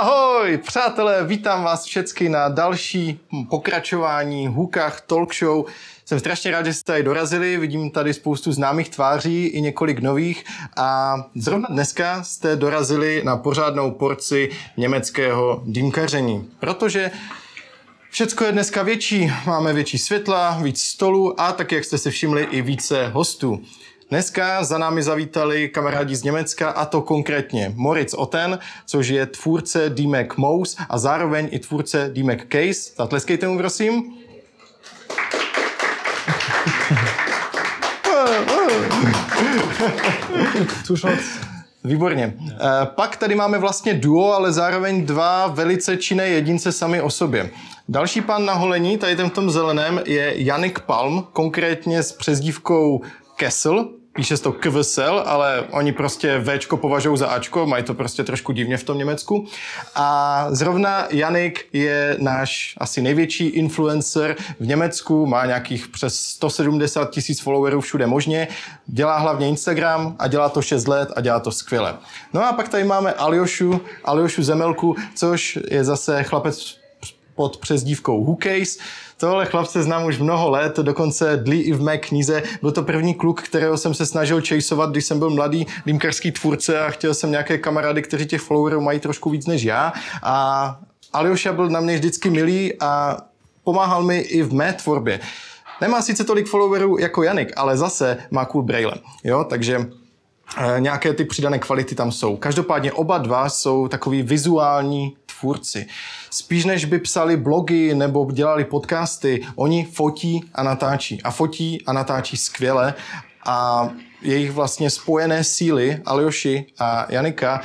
Ahoj, přátelé, vítám vás všechny na další pokračování Hukách Talk Show. Jsem strašně rád, že jste tady dorazili, vidím tady spoustu známých tváří i několik nových a zrovna dneska jste dorazili na pořádnou porci německého dýmkaření, protože Všecko je dneska větší, máme větší světla, víc stolů a tak, jak jste si všimli, i více hostů. Dneska za námi zavítali kamarádi z Německa a to konkrétně Moritz Oten, což je tvůrce DMAC Mouse a zároveň i tvůrce DMAC Case. Zatleskejte mu, prosím. Tušoc. Výborně. E, pak tady máme vlastně duo, ale zároveň dva velice činné jedince sami o sobě. Další pan na holení, tady ten v tom zeleném, je Janik Palm, konkrétně s přezdívkou Kessel, píše to KVSL, ale oni prostě Včko považují za Ačko, mají to prostě trošku divně v tom Německu. A zrovna Janik je náš asi největší influencer v Německu, má nějakých přes 170 tisíc followerů všude možně, dělá hlavně Instagram a dělá to 6 let a dělá to skvěle. No a pak tady máme Aljošu, Aljošu Zemelku, což je zase chlapec pod přezdívkou Hookase. Tohle chlapce znám už mnoho let, dokonce dlí i v mé knize. Byl to první kluk, kterého jsem se snažil chaseovat, když jsem byl mladý dýmkarský tvůrce a chtěl jsem nějaké kamarády, kteří těch followerů mají trošku víc než já. A Aljoša byl na mě vždycky milý a pomáhal mi i v mé tvorbě. Nemá sice tolik followerů jako Janik, ale zase má cool braille. Jo, takže e, nějaké ty přidané kvality tam jsou. Každopádně oba dva jsou takový vizuální tvůrci. Spíš než by psali blogy nebo dělali podcasty, oni fotí a natáčí. A fotí a natáčí skvěle a jejich vlastně spojené síly, Aljoši a Janika,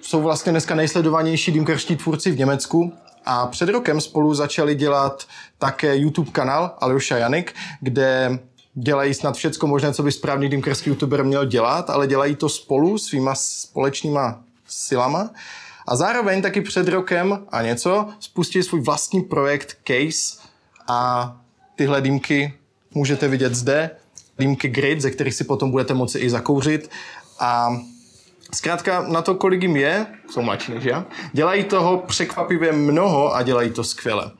jsou vlastně dneska nejsledovanější dýmkarští tvůrci v Německu a před rokem spolu začali dělat také YouTube kanál Aljoša Janik, kde dělají snad všecko možné, co by správný dýmkarský youtuber měl dělat, ale dělají to spolu svýma společnýma silama a zároveň taky před rokem a něco spustili svůj vlastní projekt Case a tyhle dýmky můžete vidět zde. Dýmky Grid, ze kterých si potom budete moci i zakouřit. A zkrátka na to, kolik jim je, jsou mladší než já, dělají toho překvapivě mnoho a dělají to skvěle.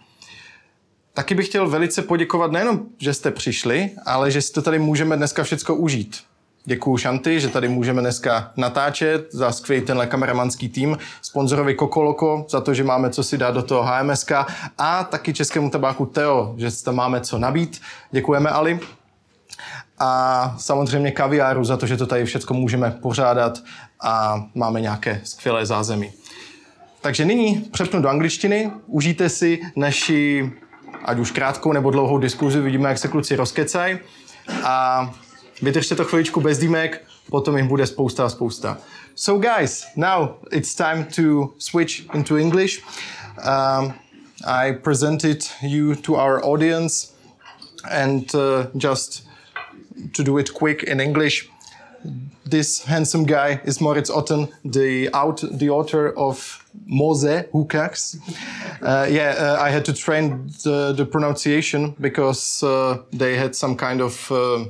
Taky bych chtěl velice poděkovat nejenom, že jste přišli, ale že si to tady můžeme dneska všechno užít. Děkuju Šanty, že tady můžeme dneska natáčet, za skvělý tenhle kameramanský tým, sponzorovi Kokoloko, za to, že máme co si dát do toho HMSK a taky českému tabáku Teo, že tam máme co nabít. Děkujeme Ali. A samozřejmě kaviáru za to, že to tady všechno můžeme pořádat a máme nějaké skvělé zázemí. Takže nyní přepnu do angličtiny, užijte si naši, ať už krátkou nebo dlouhou diskuzi, vidíme, jak se kluci rozkecají. A Vydržte to chviličku bez dýmek, potom jich bude spousta a spousta. So guys, now it's time to switch into English. Um, I presented you to our audience and uh, just to do it quick in English, this handsome guy is Moritz Otten, the out the author of Mose Hukaks. Uh, yeah, uh, I had to train the, the pronunciation because uh, they had some kind of uh,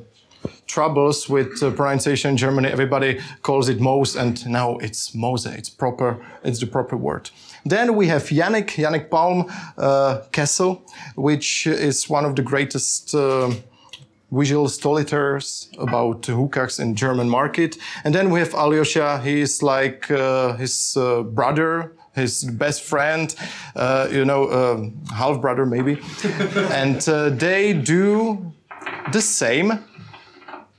troubles with uh, pronunciation in Germany. Everybody calls it Mose, and now it's Mose. It's proper. It's the proper word. Then we have Yannick, Yannick Palm uh, Kessel, which is one of the greatest. Uh, visual storytellers about hookahs in German market. And then we have Alyosha. He's like uh, his uh, brother, his best friend, uh, you know, uh, half brother maybe. and uh, they do the same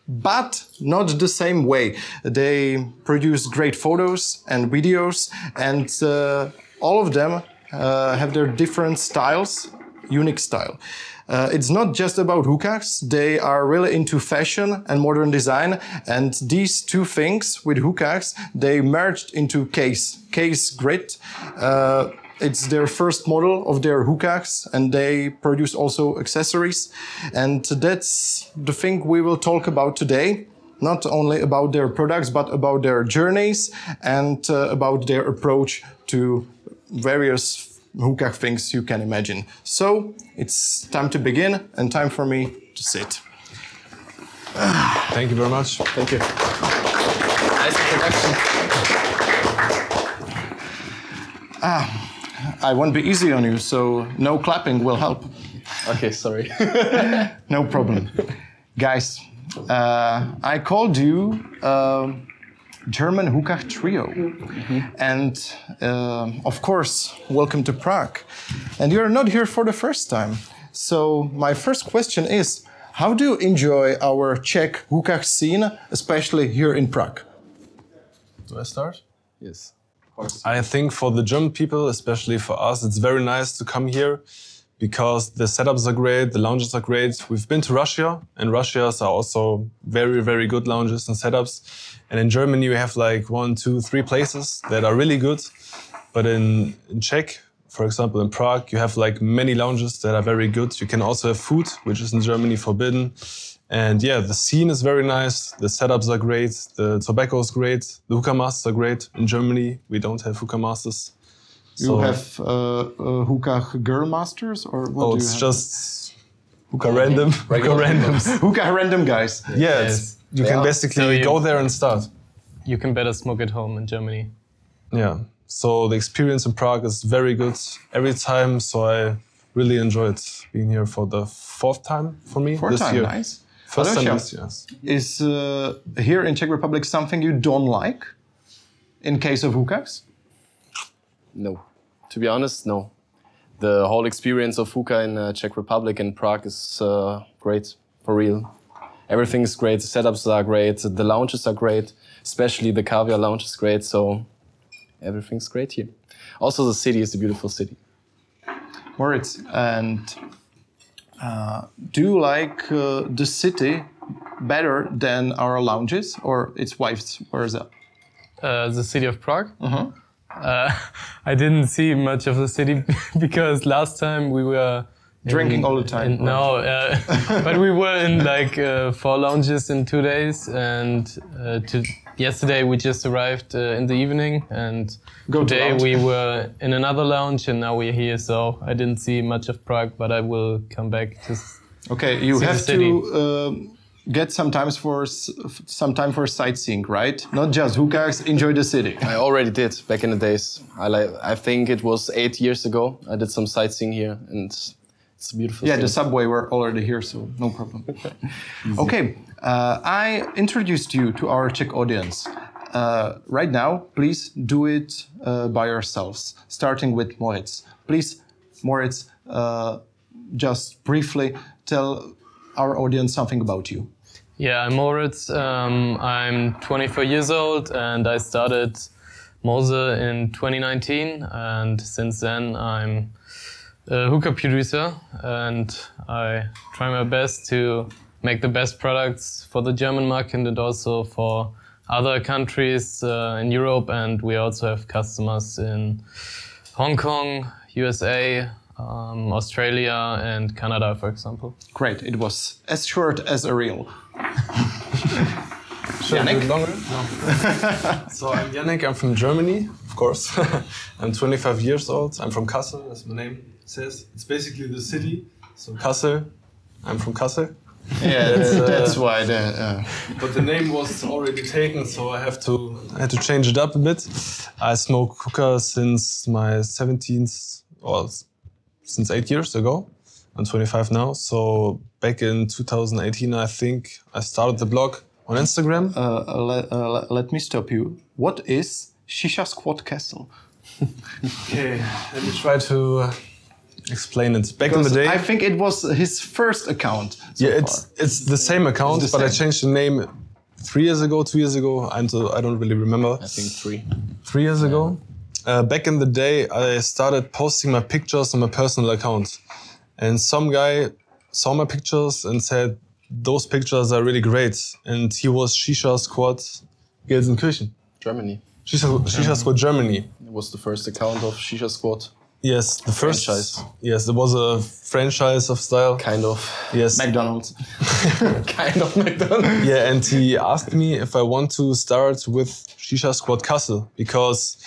but not the same way. They produce great photos and videos, and uh, all of them uh, have their different styles, unique style. Uh, it's not just about hookahs. They are really into fashion and modern design. And these two things with hookahs, they merged into Case, Case Grit. It's their first model of their hookahs and they produce also accessories. And that's the thing we will talk about today. Not only about their products, but about their journeys and uh, about their approach to various hookah things you can imagine. So it's time to begin and time for me to sit. Thank you very much. Thank you. Nice introduction. I won't be easy on you, so no clapping will help. Okay, sorry. No problem. Guys, uh, I called you um German hookah trio. And uh, of course, welcome to Prague. And you're not here for the first time. So, my first question is how do you enjoy our Czech hookah scene, especially here in Prague? Do I start? yes. I think for the German people, especially for us, it's very nice to come here because the setups are great, the lounges are great. We've been to Russia, and Russia's are also very, very good lounges and setups. And in Germany, we have like one, two, three places that are really good. But in, in Czech, for example, in Prague, you have like many lounges that are very good. You can also have food, which is in Germany forbidden. And yeah, the scene is very nice. The setups are great. The tobacco is great. The hookah masters are great. In Germany, we don't have hookah masters. You So- have uh, uh, hookah girl masters, or what Oh, do you it's have? just hookah random. Hookah randoms. hookah random guys. Yeah, Yes. you They can are. basically So you- go there and start. You can better smoke at home in Germany. Yeah. So the experience in Prague is very good every time. So I really enjoyed being here for the fourth time for me Fourth this time, year. nice. First time this year. yes. Is uh, here in Czech Republic something you don't like in case of hookahs? No. To be honest, no. The whole experience of hookah in uh, Czech Republic and Prague is uh, great, for real. Everything is great. The setups are great. The lounges are great. Especially the Caviar lounge is great. So everything's great here. Also, the city is a beautiful city. Moritz, and uh, do you like uh, the city better than our lounges, or it's vice versa? Uh, the city of Prague. Uh, I didn't see much of the city because last time we were Drinking in- all the time, in- no, uh, but we were in like uh, four lounges in two days, and uh, to, yesterday we just arrived uh, in the evening, and Go today lounge. we were in another lounge, and now we're here. So I didn't see much of Prague, but I will come back to. s- Okay, you See the have city. to um get some times for s- f- some time for sightseeing, right? Not just hookahs. Enjoy the city. I already did back in the days. I like. I think it was eight years ago. I did some sightseeing here, and it's a beautiful. Yeah, city. the subway were already here, so no problem. okay, uh, I introduced you to our Czech audience. Uh, right now, please do it uh, by yourselves, starting with Moritz. Please, Moritz, uh, just briefly tell our audience something about you. Yeah, I'm Moritz. Um, I'm 24 years old and I started Mose in 2019. And since then, I'm a hookah producer and I try my best to make the best products for the German market and also for other countries uh, in Europe. And we also have customers in Hong Kong, USA, um, Australia, and Canada, for example. Great, it was as short as a reel. Should I do Yannick? it longer? No. so I'm Yannick. I'm from Germany, of course. I'm 25 years old. I'm from Kassel, as my name says. It's basically the city. So Kassel. I'm from Kassel. Yeah, that's, uh, that's why the. Uh, But the name was already taken, so I have to I had to change it up a bit. I smoke hookah since my 17th, or s- since eight years ago. I'm 25 now. So back in 2018, I think I started the blog on Instagram. uh, let, uh, let- let me stop you. What is Shisha Squad Kassel? Okay, let me try to uh, explain it. Back in the day, I think it was his first account. So yeah, it's it's the same account, the but I changed the name three years ago, two years ago. I'm so, I don't really remember. I think three. three years ago. Uh, back in the day, I started posting my pictures on my personal account, and some guy saw my pictures and said those pictures are really great. And he was Shisha Squad Gelsenkirchen, Germany. Shisha, Shisha Squad Germany. It was the first account of Shisha Squad. Yes, the first Franchise. Yes, there was a franchise of style. Kind of. Yes, McDonald's. kind of McDonald's. Yeah, and he asked me if I want to start with Shisha Squad Kassel because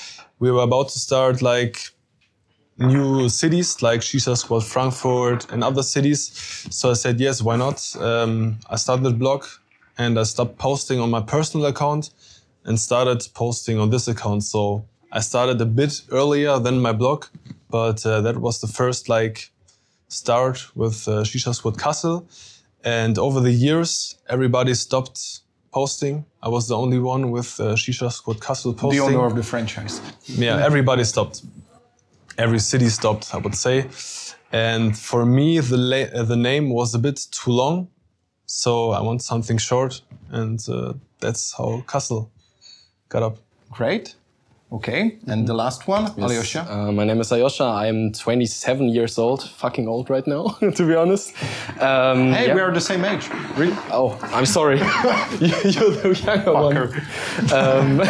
we were about to start like new cities like Shisha Squad Frankfurt and other cities. So I said yes, why not? Um, I started the blog and I stopped posting on my personal account and started posting on this account. So I started a bit earlier than my blog, but uh, that was the first like start with uh, Shisha Squad Kassel. And over the years, everybody stopped posting. I was the only one with uh, Shisha Squad The posting. owner of the franchise. yeah, everybody stopped. Every city stopped, I would say. And for me, the la- uh, the name was a bit too long, so I want something short, and uh, that's how Castle got up. Great. Okay. And the last one, Alyosha. Uh, my name is Alyosha. I'm 27 years old. Fucking old right now, to be honest. Um, hey, yeah. we are the same age. Really? Oh, I'm sorry. You- You're the younger one. Um,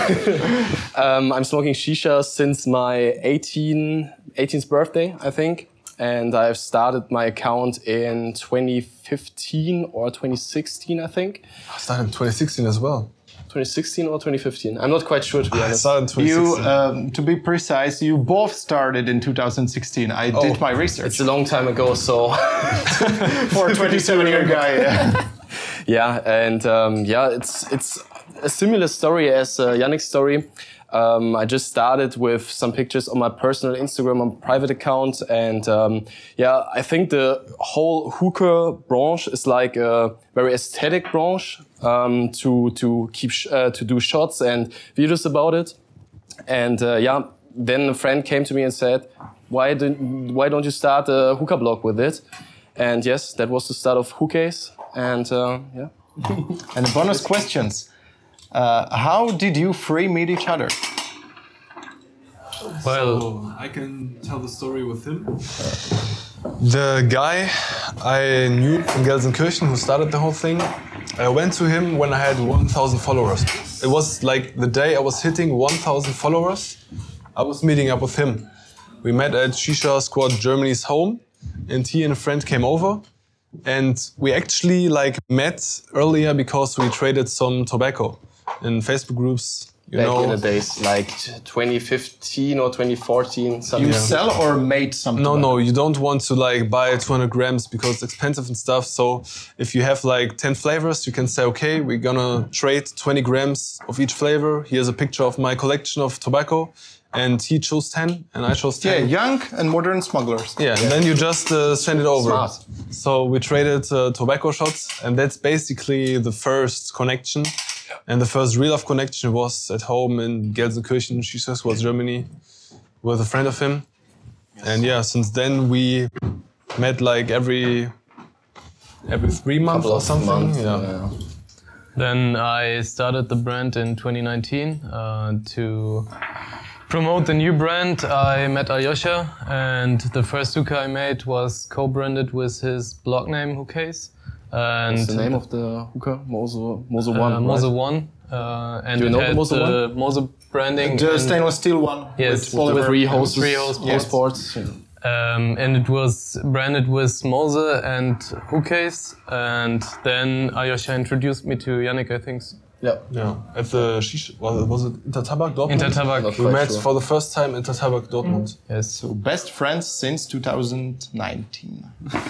um, I'm smoking shisha since my 18, 18th birthday, I think. And I've started my account in 2015 or 2016, I think. I started in 2016 as well. 2016 or 2015. I'm not quite sure, to be I honest. started in You, 2016. um, to be precise, you both started in 2016. I did my research. It's a long time ago, so for a 27 year guy. Yeah. Yeah, and um, yeah, it's it's a similar story as uh, Yannick's story. Um, I just started with some pictures on my personal Instagram, on private account, and um, yeah, I think the whole hooker branch is like a very aesthetic branch um, to to keep uh, to do shots and videos about it. And uh, yeah, then a friend came to me and said, "Why don't Why don't you start a hookah blog with it?" And yes, that was the start of Hookahs. And uh, yeah, And the bonus questions. Uh, how did you three meet each other? Well, I can tell the story with him. The guy I knew in Gelsenkirchen who started the whole thing, I went to him when I had 1,000 followers. It was like the day I was hitting 1,000 followers, I was meeting up with him. We met at Shisha Squad Germany's home, and he and a friend came over. And we actually like met earlier because we traded some tobacco in Facebook groups. You back know, in the days, like 2015 or 2014, something. You sell or made something? No, no, you don't want to like buy 200 grams because it's expensive and stuff. So if you have like 10 flavors, you can say, okay, we're gonna trade 20 grams of each flavor. Here's a picture of my collection of tobacco. And he chose 10 and I chose 10. Yeah, young and modern smugglers. Yeah, and then you just uh, send it over. Smart. So we traded uh, tobacco shots, and that's basically the first connection. And the first real love connection was at home in Gelsenkirchen, Shisha Squad, Germany, with a friend of him. And yeah, since then we met like every every three months couple or something. months. yeah. yeah. then I started the brand in 2019 uh, to promote the new brand. I met Alyosha, and the first hookah I made was co-branded with his blog name Hookahs. And What's the name of the hooker? Mozo, Mozo One. uh, right? One, uh, and Do you it know the had Mose the branding. The stainless steel one. Yes, with With polymer. three hoses, Three hose hose ports. Um, and it was branded with Mose and Hookcase. And then Alyosha introduced me to Yannick, I think. Yeah. Yeah, at the Shisha, was it, was it InterTabac Dortmund? InterTabac. Not We met sure. for the first time in InterTabac Dortmund. Yes. So best friends since 2019,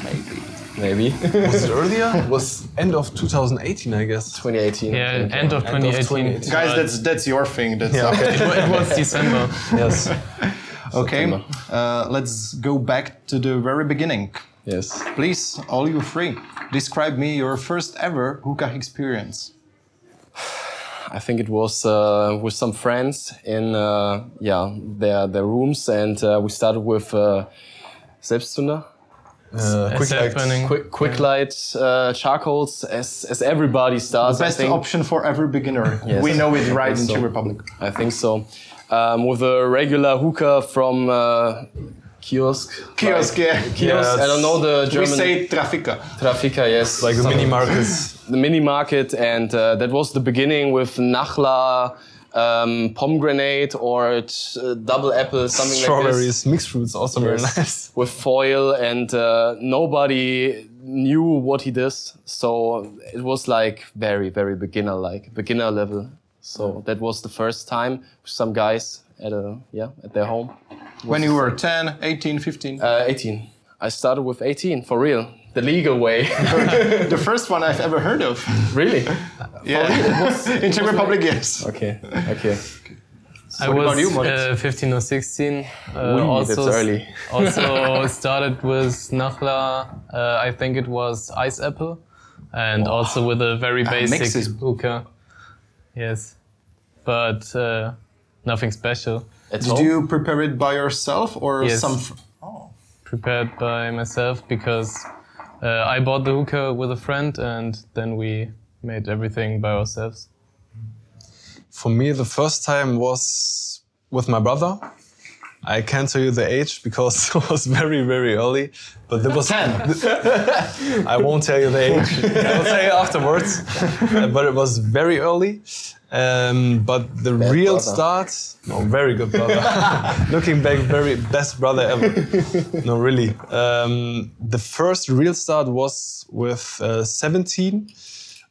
maybe. Maybe. Was it earlier? It was end of 2018, I guess. 2018. Yeah, I end of End of 2018. 2018. Guys, that's that's your thing. That's Yeah, okay. it, it was December. yes. okay. Uh, let's go back to the very beginning. Yes. Please, all you three, describe me your first ever hookah experience. I think it was uh, with some friends in uh, yeah their their rooms, and uh, we started with uh, Selbstzünder, Uh, quick like, Self-burning. quick quick light uh, charcoals, as as everybody starts. I Best think. option for every beginner. Yes. We know it right in so. Czech Republic. I think so. Um, with a regular hookah from uh, kiosk. Kiosk, yeah. Kiosk. Yeah, I don't know the German. We say trafika. Trafika, yes. like the mini markets. the mini market, and uh, that was the beginning with Nakhla, um, pomegranate, or t- uh, double apple, something like this. Strawberries, mixed fruits, also very nice. With foil, and uh, nobody knew what he does, so it was like very, very beginner, like beginner level. So that was the first time with some guys at a yeah at their home. When you were 10, 18, 15. Uh, 18. I started with 18 for real, the legal way. the first one I've ever heard of. really? Yeah. in Czech Republic, yes. Okay. Okay. I What was about you, Moritz? uh, 15 or 16. Uh, Ui, also, that's early. also started with Nakhla. Uh, I think it was Ice Apple, and also with a very basic mixes. hookah. Yes, but uh, nothing special. At Did home? you prepare it by yourself or Yes. some? Fr- Prepared by myself because uh, I bought the hookah with a friend, and then we made everything by ourselves. For me, the first time was with my brother. I can't tell you the age because it was very, very early. But there was ten. I won't tell you the age. I'll tell you afterwards. Uh, but it was very early. Um, but the real brother. start, no, very good brother. Looking back, very best brother ever. No, really. Um, the first real start was with uh, 17.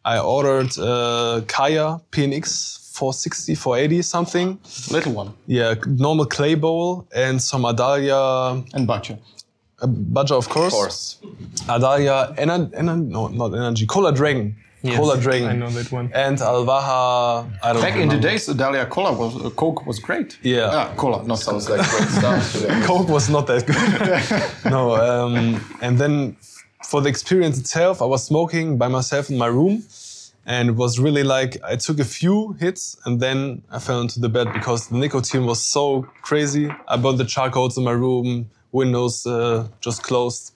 I ordered uh, Kaya PNX 460, 480 something. Little one Yeah, normal clay bowl and some Adalya, and Bacha. uh, Badger of course. Of course. Adalya, Ener- Ener- no, not Energy, Cola Dragon. Cola Dragon. I know that one. And Alwaha, I don't Back in the days, Adalya Cola was uh, Coke was great. Yeah. Ah, Cola, not Sounds Coke. like great stuff. to. Coke was not that good. no, um, and then for the experience itself, I was smoking by myself in my room. And it was really like I took a few hits and then I fell into the bed because the nicotine was so crazy. I burned the charcoals in my room, windows uh, just closed.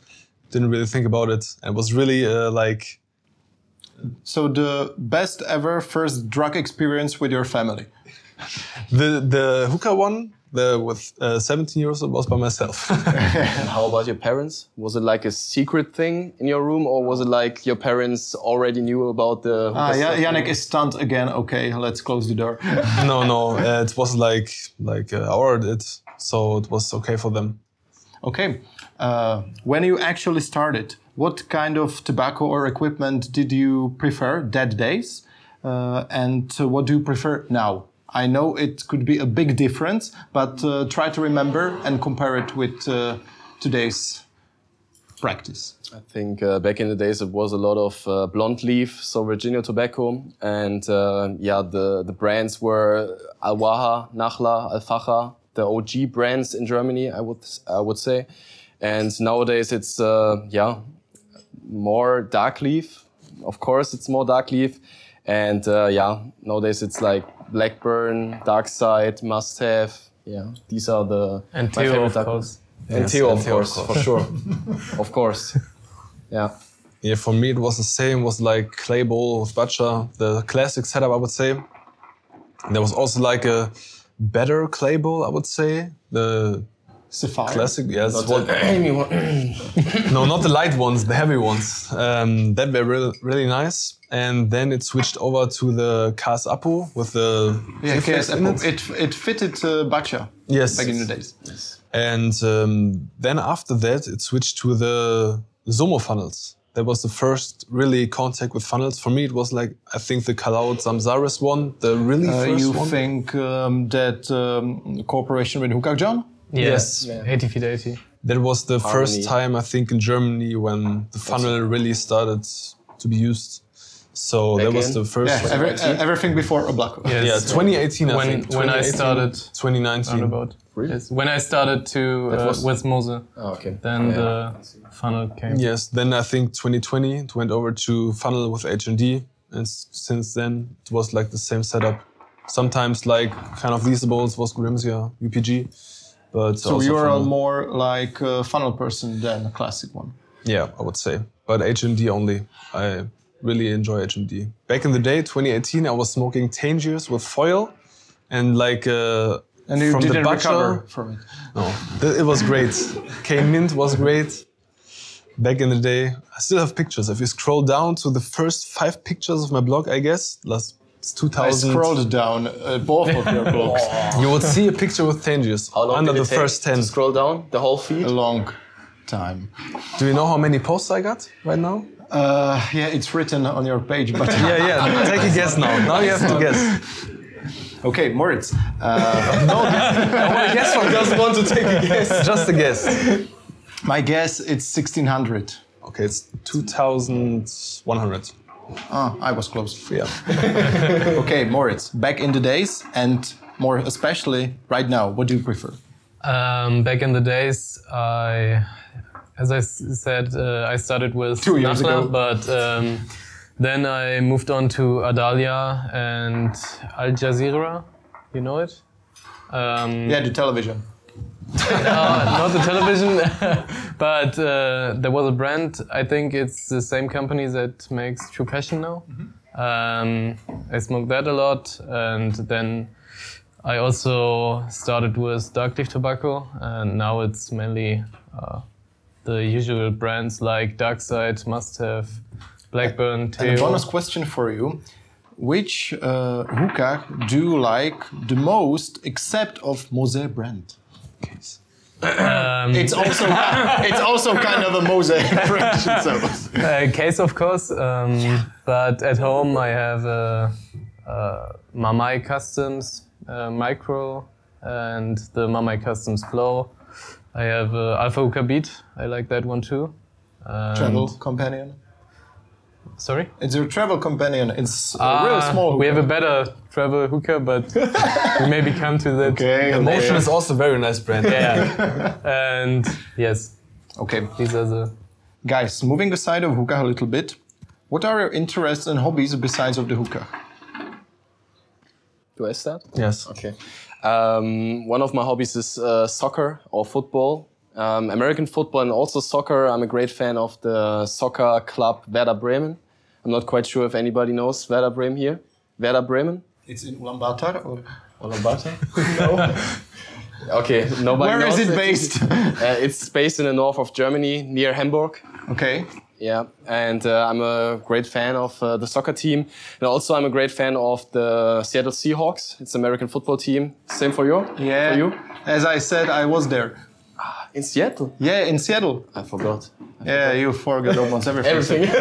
Didn't really think about it. And it was really uh, like So the best ever first drug experience with your family. the the hookah one. The with uh, 17 years old was by myself. How about your parents? Was it like a secret thing in your room, or was it like your parents already knew about the? Ah, hookah yeah. Yannick is stunned again. Okay, let's close the door. no, no, uh, it was like like uh, I ordered it, so it was okay for them. Okay, uh, when you actually started, what kind of tobacco or equipment did you prefer that days, uh, and uh, what do you prefer now? I know it could be a big difference, but uh, try to remember and compare it with uh, today's practice. I think uh, back in the days it was a lot of uh, blonde leaf, so Virginia tobacco, and uh, yeah, the the brands were Alwaha, Nakhla, Alfacha, the OG brands in Germany, I would I would say, and nowadays it's uh, yeah more dark leaf. Of course, it's more dark leaf, and uh, yeah, nowadays it's like Blackburn, Dark Side, Must Have. Yeah, these are the And my Theo, favorite of course. Yes, and of Theo, of course, for sure, of course. Yeah. Yeah, for me it was the same. Was like clay bowl with butcher, the classic setup I would say. And there was also like a better clay bowl I would say. The Sapphire. classic, yes, Not what- the- Amy, what- no, not the light ones, the heavy ones. Um, that were really, really nice. And then it switched over to the Cas Apo with the Yeah, reflex KS in it. It it fitted uh, Bacha Yes. back in the days. Yes. And um, then after that, it switched to the Zomo funnels. That was the first really contact with funnels. For me, it was like, I think the Kaloud Samsaris one, the really Uh, first you one. think um, that um, cooperation with Hookah John? Yes. Yeah. 80 feet 80. That was the Harmony. first time, I think, in Germany when the funnel really started to be used. So that was in? the first. Yeah, every, uh, everything before a black. Yes. Yeah, 2018, I When- think. when I started 2019. Roundabout. Really? Yes. When I started to uh, was- with Mose, Oh, okay. then Yeah. the funnel came. Yes, then I think 2020 it went over to funnel with HMD, and s- since then it was like the same setup. Sometimes like kind of these balls was Grimsia UPG, but So you're a more like a funnel person than a classic one. yeah, I would say, but HMD only. I really enjoy HMD. Back in the day, 2018, I was smoking Tangiers with foil, and like uh, And you from the didn't butcher. recover from it. No, it was great. K Mint was great. Back in the day, I still have pictures. If you scroll down to the first five pictures of my blog, I guess, last it's I 2000, scrolled down uh, both of your blogs you would see a picture with Tangiers under the first 10. to scroll down the whole feed? a long time. Do you know how many posts I got right now? Uh, yeah, it's written on your page, but Yeah, yeah. Take a guess now. Now you have to guess. okay, Moritz. Uh, I guess one doesn't want to take a guess. Just a guess. my guess it's 1600. Okay, it's 2,100. Ah, I was close. Yeah. Okay, Moritz. Back in the days, and more especially right now? What do you prefer? Um, back in the days, I, as I said, uh, I started with Two years ago. but um, then I moved on to Adalya and Al Jazeera. You know it? Um, Yeah, the television. Uh, not the television, but uh, there was a brand. I think it's the same company that makes True Passion now. Um, I smoked that a lot, and then I also started with Dark Leaf Tobacco, and now it's mainly uh, the usual brands like Darkside, Must Have, Blackburn, And a bonus question for you. Which uh, hookah do you like the most except of Mose brand? Um, It's also it's also kind of a mosaic impression. So Uh, case, of course. Um, but at home, I have a, a Mamai Customs uh, Micro and the Mamai Customs Flow. I have uh, Alpha Hookah Beat. I like that one too. And- travel companion. Sorry. It's your travel companion. It's a real Ah, small. We have a better travel hookah, but we maybe come to that. Okay, okay. Motion is also a very nice brand. Yeah. and yes, Okay, these are the. guys, moving aside of hookah a little bit. What are your interests and hobbies besides of the hookah? Do I start? Yes. Okay. Um, one of my hobbies is uh, soccer or football. Um, American football and also soccer. I'm a great fan of the soccer club Werder Bremen. I'm not quite sure if anybody knows Werder Bremen here. Werder Bremen? It's in Ulaanbaatar. Or? Ulaanbaatar? no. Okay, nobody Where is knows it based? Uh, it's based in the north of Germany, near Hamburg. okay. Yeah, and uh, I'm a great fan of uh, the soccer team, and also I'm a great fan of the Seattle Seahawks. It's an American football team. Same for you? Yeah. For you? As I said, I was there. In Seattle? Yeah, in Seattle. I forgot. Yeah, you forgot almost everything. Everything.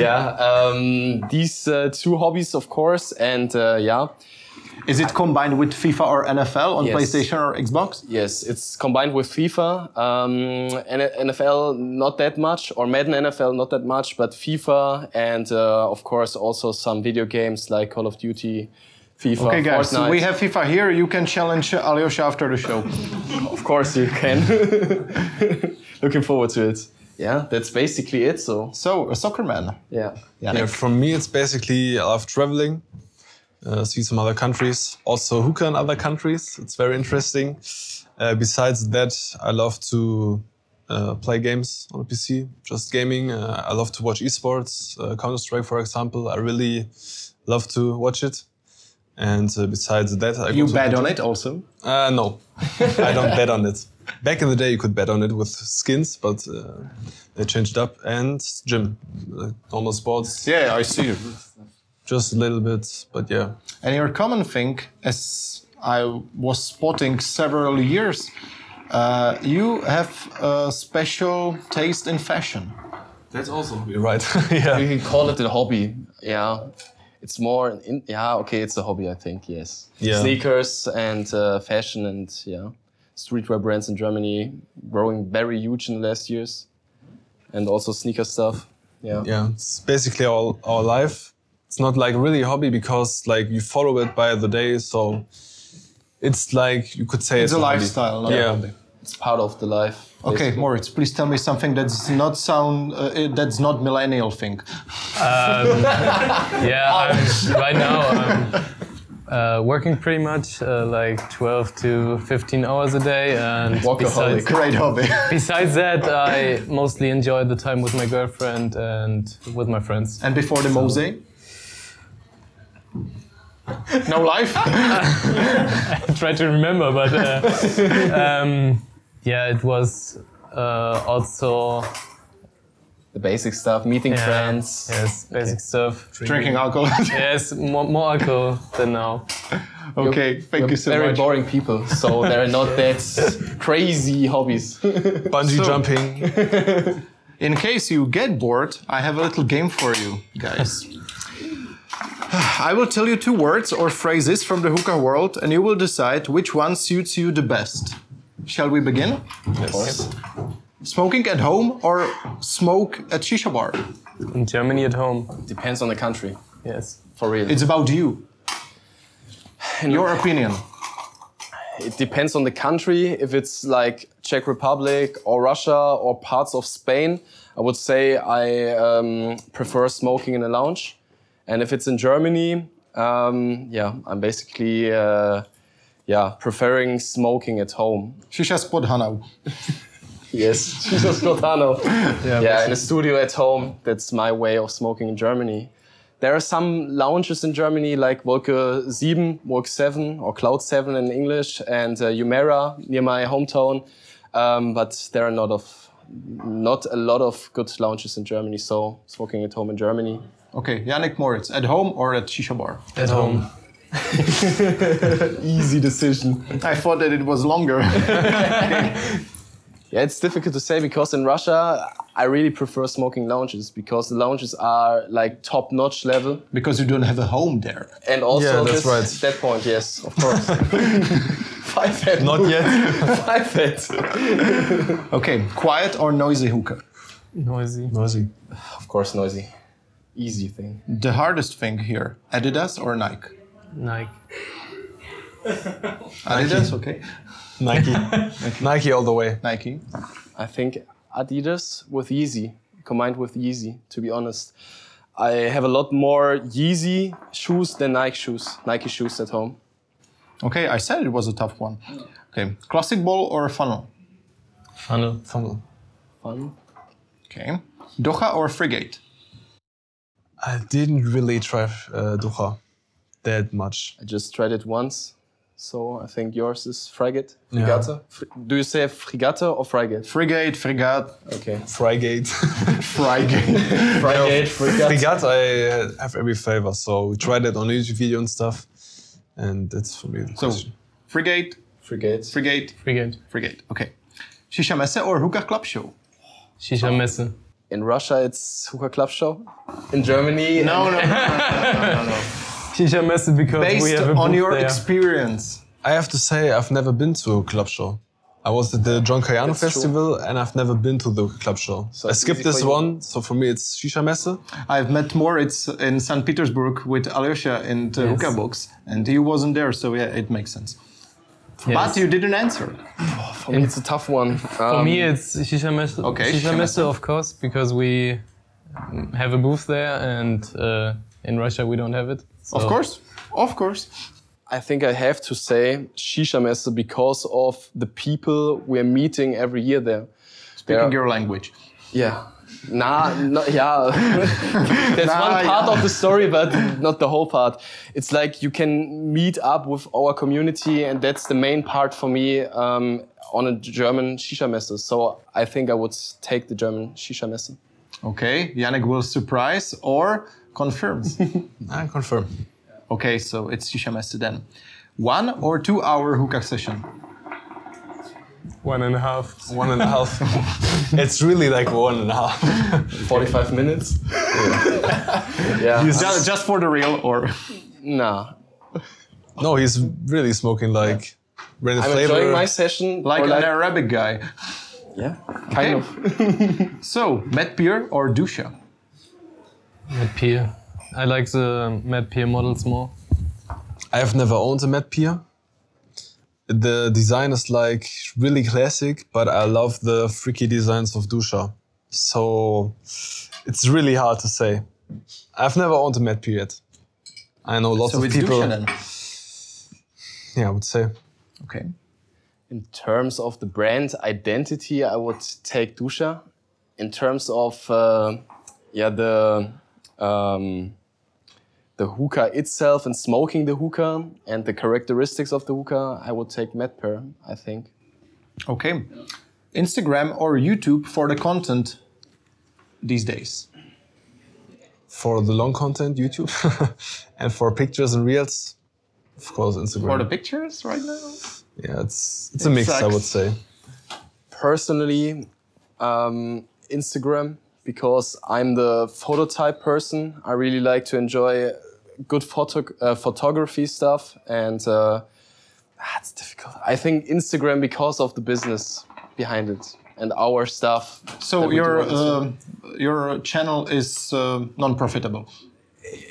yeah, um, these uh, two hobbies, of course, and uh, yeah, Is it combined with FIFA or NFL on Yes. PlayStation or Xbox? yes, it's combined with FIFA, um, NFL not that much, or Madden NFL not that much, but FIFA, and uh, of course also some video games like Call of Duty, FIFA, Okay, guys, Fortnite. we have FIFA here. You can challenge Alyosha after the show. Of course you can. Looking forward to it. Yeah, that's basically it. So So, a soccer man. yeah. Yeah, for me, it's basically I love traveling, uh, see some other countries, also hookah in other countries. It's very interesting. Uh, besides that, I love to uh, play games on a PC, just gaming. Uh, I love to watch esports, uh, Counter Strike, for example. I really love to watch it. And uh, besides that, I You bet on it also. Uh, no, I don't bet on it. Back in the day, you could bet on it with skins, but uh, they changed it up. And gym, uh, normal sports, Yeah, I see. just a little bit, but yeah. And your common thing, as I was spotting several years, uh, you have a special taste in fashion. That's also you're right. yeah. You can call it a hobby. Yeah. It's more, in, yeah, okay, it's a hobby, I think, yes. Yeah. Sneakers and uh, fashion and, yeah, streetwear brands in Germany growing very huge in the last years. And also sneaker stuff. Yeah. yeah, it's basically all our life. It's not like really a hobby because like you follow it by the day, so it's like you could say It's it's, a hobby. lifestyle, a Yeah. hobby. It's part of the life. Okay, basically. Moritz, please tell me something that's not sound uh, uh, that's not millennial thing. Yeah, I'm, right now I'm uh, working pretty much uh, like 12 to 15 hours a day, and Workaholic. besides, Great hobby. besides that, I mostly enjoy the time with my girlfriend and with my friends. and before the Mose? No life? I try to remember, but uh, um, yeah, it was uh, also The basic stuff, meeting yeah, friends. Yes, basic stuff. Drinking alcohol. Yes, more, more alcohol than now. okay, thank We're you so very much. Very boring people, so they're not that crazy hobbies. Bungee So- jumping. In case you get bored, I have a little game for you, guys. I will tell you two words or phrases from the hookah world, and you will decide which one suits you the best. Shall we begin? Of course. Smoking at home or smoke at shisha bar? In Germany at home. Depends on the country, Yes. for real. It's about you. In Your opinion. It depends on the country. If it's like Czech Republic or Russia or parts of Spain, I would say I um, prefer smoking in a lounge. And if it's in Germany, um, yeah, I'm basically uh, yeah preferring smoking at home. Shisha Squad Hanau. Yes, Jesus Cortano. Yeah, in a studio at home. That's my way of smoking in Germany. There are some lounges in Germany like Wolke 7, Wolke 7, or Cloud 7 in English, and uh, Jumeirah near my hometown. Um, but there are not of not a lot of good lounges in Germany. So smoking at home in Germany. Okay, Yannick Moritz, at home or at Shisha bar? At home. Easy decision. I thought that it was longer. Yeah, it's difficult to say because in Russia, I really prefer smoking lounges because the lounges are like top notch level. because you don't have a home there. And also, Yeah, that's this- right. That point, yes, of course. Five head. Not yet. Five head. Okay, quiet or noisy hookah? Noisy. Noisy. Of course, noisy. Easy thing. The hardest thing here, Adidas or Nike? Nike. Adidas, okay. Nike. Nike all the way. Nike. I think Adidas with Yeezy, combined with Yeezy, to be honest. I have a lot more Yeezy shoes than Nike shoes, Nike shoes at home. Okay, I said it was a tough one. Okay, classic ball or funnel? Funnel. Funnel. Funnel. Okay. Doha or frigate? I didn't really try uh, Doha that much. I just tried it once, so I think yours is Frigate. Yeah. Fr- Do you say Frigata or Frigate? Frigate, frigate, Okay. Frigate. frigate. Frigate, Frigate. Frigate, I uh, have every flavor. So we tried it on YouTube video and stuff. And that's for me the so, question. frigate, Frigate. frigate, Frigate. frigate. Okay. Shisha Messe or hookah club show? Shisha Messe. In Russia, it's Hookah Club Show. In Germany, No, no, no, no, no, no, no. Shisha Messe because we Based have a on booth your there. experience. I have to say, I've never been to a club show. I was at the John Calliano That's true. Festival and I've never been to the club show. So I it's skipped easy for this you. one, so for me it's Shisha Messe. I've met Moritz in St. Petersburg with Alyosha in the Yes. hookah box, and he wasn't there, so yeah, it makes sense. Yes. But you didn't answer. for me, it's a tough one. For me, it's Shisha Messe. Okay, Shisha Shisha Messe, of course, because we um, have a booth there, and uh, in Russia we don't have it. Of course, of course. I think I have to say Shisha Messe because of the people we're meeting every year there. Speaking Yeah. your language. Yeah. Nah, no, yeah. There's Nah, one part yeah. of the story, but not the whole part. It's like you can meet up with our community, and that's the main part for me um, on a German Shisha Messe. So I think I would take the German Shisha Messe. Okay, Yannick will surprise or confirm. I confirm. okay, so it's Shisha Messe then. One or two hour hookah session. One and a half. One and a half. it's really like one and a half. 45 minutes? yeah. Just, just for the real or Nah. No, he's really smoking like random I'm flavor. enjoying my session. like or an Arabic guy. Yeah, kind of. So, MattPear or Dusha? MattPear. I like the MattPear models more. I have never owned a MattPear. The design is like really classic, but I love the freaky designs of Dusha. So it's really hard to say. I've never owned a MattPear yet. I know lots So of it's people. Dusha then. Yeah, I would say. Okay. In terms of the brand identity, I would take Dusha. In terms of uh, yeah the um, the hookah itself and smoking the hookah and the characteristics of the hookah, I would take MattPear. I think. Okay. Instagram or YouTube for the content these days? For the long content, YouTube, and for pictures and reels, of course, Instagram. For the pictures right now? yeah, it's it's a mix, I would say. Personally, um, Instagram because I'm the phototype person. I really like to enjoy good photo uh, photography stuff, and uh, ah, it's difficult. I think Instagram because of the business behind it and our stuff. So your uh, your channel is uh, non-profitable.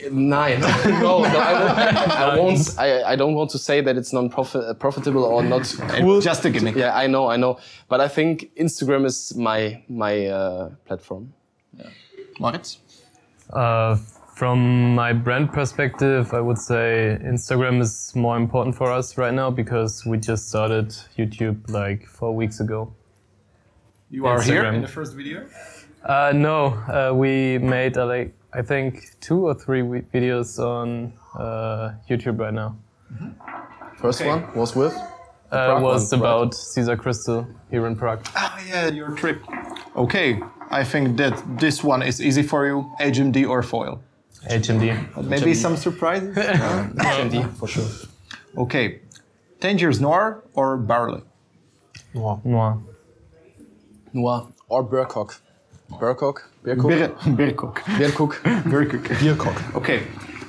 Nine. no, no, I won't. I, won't I, I don't want to say that it's non profitable or not cool. Just a gimmick. Yeah, I know, I know. But I think Instagram is my my uh, platform. Moritz? Uh, from my brand perspective, I would say Instagram is more important for us right now because we just started YouTube like four weeks ago. You are here in the first video? Uh, no, uh, we made uh, like I think two or three wi- videos on uh, YouTube right now. First Okay. one was with. Uh, Prague was one, right? about Caesar Crystal here in Prague. Ah, yeah, your trip. Okay, I think that this one is easy for you. HMD or foil? HMD. Maybe some surprises? HMD for sure. okay, Tangiers Noir or Barley? Wow. Noir. Noir or Burkok. Burkok. Birkok. Bir- Birkok. Birkok. Birkok. Biercock. Okay,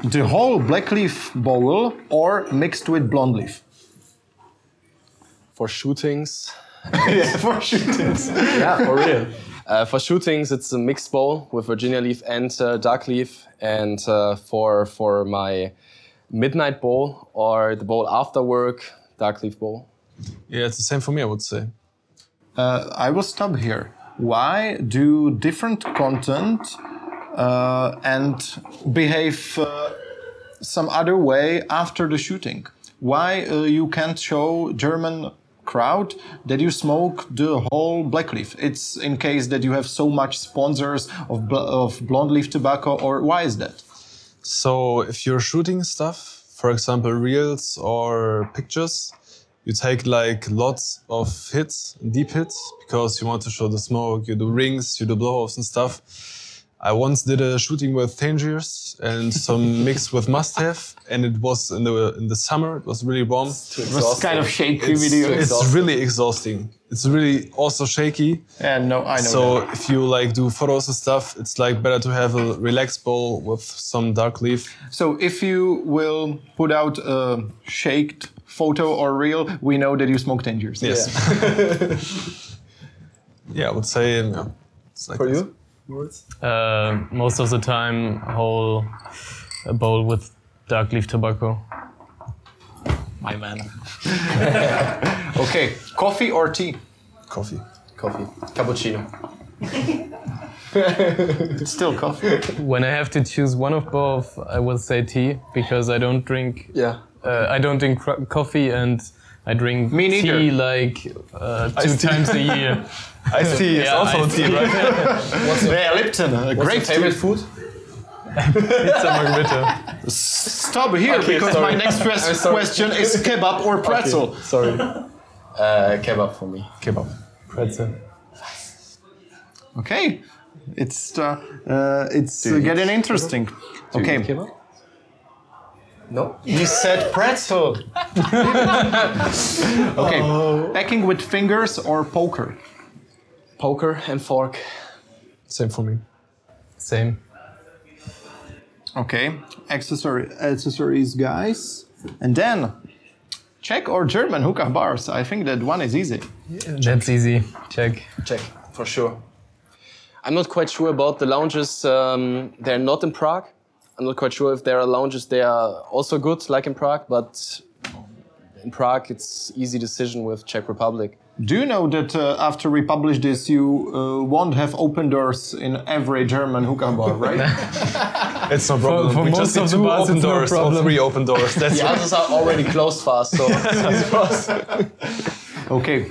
the whole black leaf bowl or mixed with blonde leaf? for shootings. yeah, for shootings. Yeah, for real. Uh, for shootings, it's a mixed bowl with Virginia leaf and uh, dark leaf. And uh, for for my midnight bowl or the bowl after work, dark leaf bowl. Yeah, it's the same for me, I would say. Uh, I will stop here. Why do different content uh, and behave uh, some other way after the shooting? Why uh, you can't show German crowd that you smoke the whole black leaf? It's in case that you have so much sponsors of, bl- of blonde leaf tobacco, or why is that? So if you're shooting stuff, for example, reels or pictures, you take like lots of hits, deep hits, because you want to show the smoke. You do rings, you do blow-offs and stuff. I once did a shooting with Tangiers and some mix with Must Have, and it was in the in the summer. It was really warm. It was kind of shaky It's, video. it's really exhausting. It's really also shaky. Yeah, no, I know. So that. if you like do photos and stuff, it's like better to have a relaxed bowl with some dark leaf. So if you will put out a shaked photo or reel, we know that you smoke Tangiers. Yes. yeah, I would say yeah, it's like For this. you? Uh, most of the time, whole a bowl with dark leaf tobacco. My man. okay, coffee or tea? coffee. Coffee. Cappuccino. It's still coffee. When I have to choose one of both, I will say tea because I don't drink. Yeah. Uh, I don't drink cr- coffee and I drink Me neither. tea like uh, two times a year. Iced tea is Yeah, also iced tea, tea. right? yeah, Lipton, a What's great your favorite tea. food? Pizza margarita. Stop here Okay, because sorry. my next question is kebab or pretzel. Sorry. Uh, kebab for me. Kebab. Pretzel. Okay, it's uh, uh, it's uh, getting interesting. Okay, Kebab? No. You said pretzel. okay, packing with fingers or poker. Poker and fork. Same for me. Same. Okay, accessory accessories, guys, and then Czech or German hookah bars. I think that one is easy. That's easy. Czech. Czech, for sure. I'm not quite sure about the lounges. Um, they're not in Prague. I'm not quite sure if there are lounges they are also good, like in Prague, but in Prague it's easy decision with Czech Republic. Do you know that uh, after we publish this, you uh, won't have open doors in every German hookah bar, right? It's no problem. for we most just need of the two bars, open it's no doors or three open doors. That's The others are already closed fast, so it's easy for us. okay,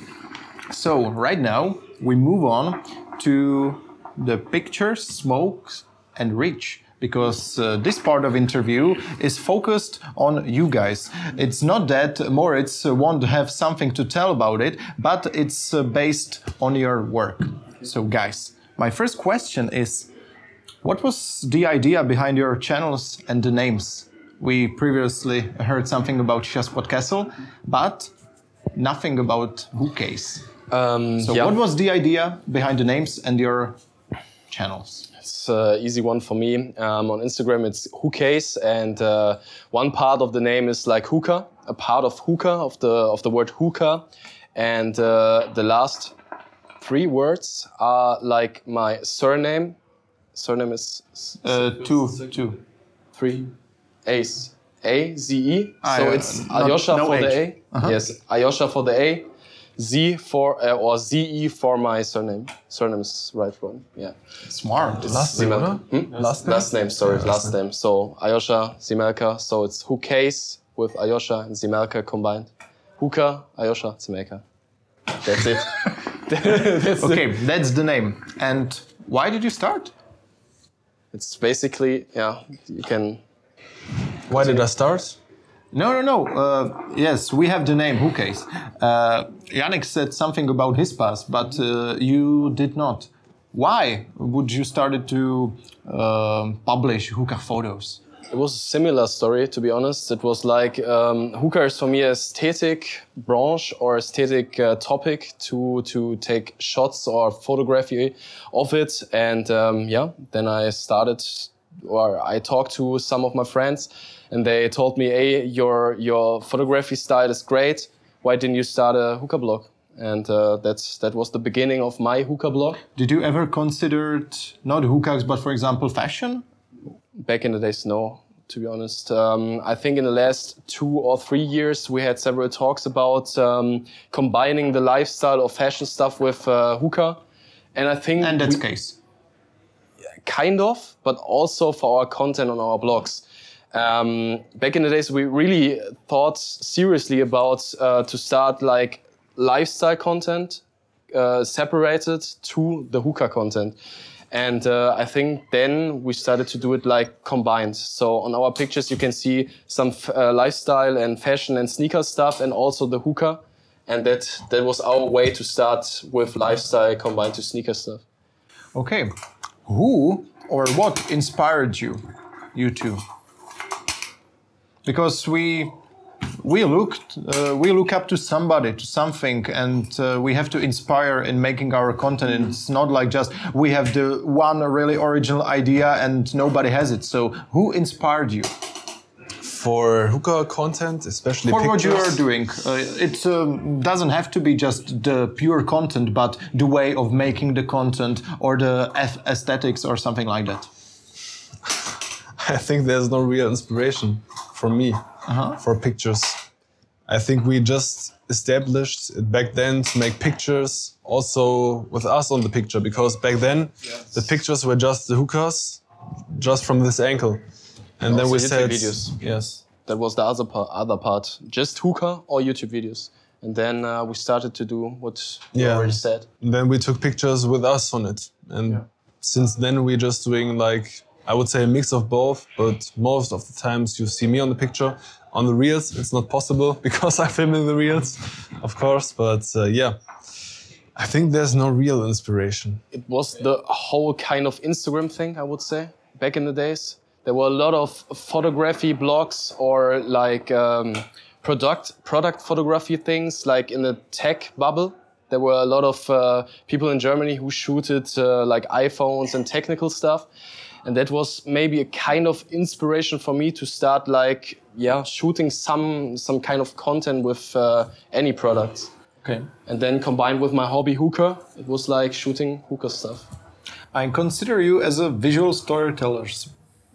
so right now we move on to the pictures, smokes, and reach. Because uh, this part of interview is focused on you guys. It's not that Moritz won't have something to tell about it, but it's uh, based on your work. So, guys, my first question is What was the idea behind your channels and the names? We previously heard something about Chesspot Kassel, but nothing about Hookaze. Um, So, yeah. what was the idea behind the names and your channels? It's an easy one for me. Um, on Instagram, it's hookaze, and uh, one part of the name is like hookah, a part of hookah of the of the word hookah, and uh, the last three words are like my surname. Surname is Uh, two, two. three A's. A Z E. Ah, so yeah, it's not- Ayosha no for the H. Uh-huh. A. Yes, Ayosha for the A. Z for uh, or Z E for my surname. Surname is right one. Yeah. Smart. Last name, Zimelka. oder? Hmm? Last name? Last name. Sorry, last name. So Ayosha Zimelka. So it's Hookaze with Ayosha and Zimelka combined. Huka, Ayosha, Zimelka. That's it. That's it. Okay, that's the name. And why did you start? It's basically yeah. You can Why did I start? No, no, no. Uh, yes, we have the name Hookaze. Uh, Yannick said something about his past, but uh, you did not. Why would you started to um publish hookah photos? It was a similar story, to be honest. It was like um, hookah is for me a aesthetic branch or aesthetic uh, topic to to take shots or photography of it. And um, yeah, then I started, or I talked to some of my friends, and they told me, "Hey, your your photography style is great. Why didn't you start a hookah blog?" And uh, that's that was the beginning of my hookah blog. Did you ever consider not hookahs, but for example, fashion? back in the days, no, to be honest. Um, I think in the last two or three years, we had several talks about um, combining the lifestyle or fashion stuff with uh, hookah. And I think And that's we- case. kind of, but also for our content on our blogs. Um, back in the days, we really thought seriously about uh, to start like lifestyle content uh, separated to the hookah content. And uh, I think then we started to do it like combined. So on our pictures, you can see some uh, lifestyle and fashion and sneaker stuff, and also the hookah. And that that was our way to start with lifestyle combined to sneaker stuff. Okay. Who or what inspired you, you two? Because we we looked uh, we look up to somebody to something and uh, we have to inspire in making our content. And it's not like just we have the one really original idea and nobody has it. So who inspired you? For hookah content, especially for what you are doing uh, it um, doesn't have to be just the pure content but the way of making the content or the aesthetics or something like that. I think there's no real inspiration for me for pictures. I think we just established it back then to make pictures also with us on the picture because back then the pictures were just the hookahs just from this angle. And then we YouTube said videos. yes. That was the other part, other part. Just hookah or YouTube videos. And then uh, we started to do what you Yeah. already said. And then we took pictures with us on it. And since then we're just doing like I would say a mix of both, but most of the times you see me on the picture. On the reels, it's not possible because I'm filming the reels, of course. But uh, yeah, I think there's no real inspiration. It was the whole kind of Instagram thing, I would say, back in the days. There were a lot of photography blogs or like um, product product photography things, like in the tech bubble. There were a lot of uh, people in Germany who shooted uh, like iPhones and technical stuff. And that was maybe a kind of inspiration for me to start like, yeah, shooting some, some kind of content with uh, any products. okay And then combined with my hobby hookah, it was like shooting hookah stuff. I consider you as a visual storyteller.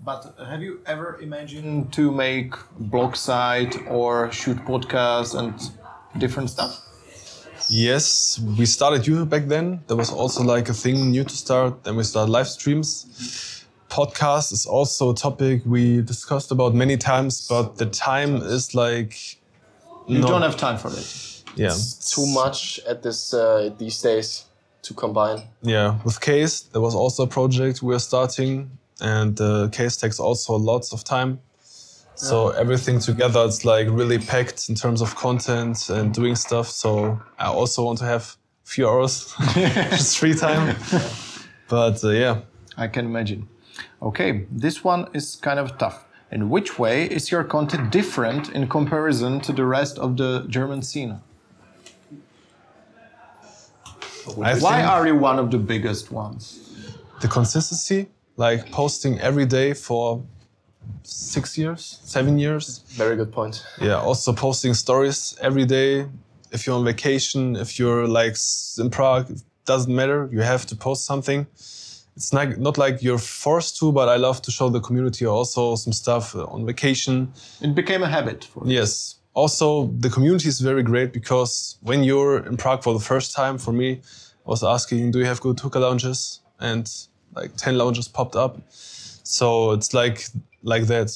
But have you ever imagined to make blog site or shoot podcasts and different stuff? Yes, we started YouTube back then. That was also like a thing new to start. Then we started live streams. Podcast is also a topic we discussed about many times, but the time is like You don't have time for it. yeah Too much at this uh, these days to combine. Yeah, with Case, there was also a project we are starting, and uh, Case takes also lots of time. So everything together, it's like really packed in terms of content and doing stuff. So I also want to have a few hours, just free time. But uh, yeah, I can imagine. Okay, this one is kind of tough. In which way is your content different in comparison to the rest of the German scene? I Why are you one of the biggest ones? the consistency, like posting every day for six years, seven years. Very good point. Yeah, also posting stories every day. If you're on vacation, if you're like in Prague, it doesn't matter. You have to post something. It's not not like you're forced to, but I love to show the community also some stuff uh, on vacation. It became a habit for you. Yes. Also, the community is very great because when you're in Prague for the first time, for me, I was asking, do you have good hookah lounges? And like 10 lounges popped up. So it's like like that.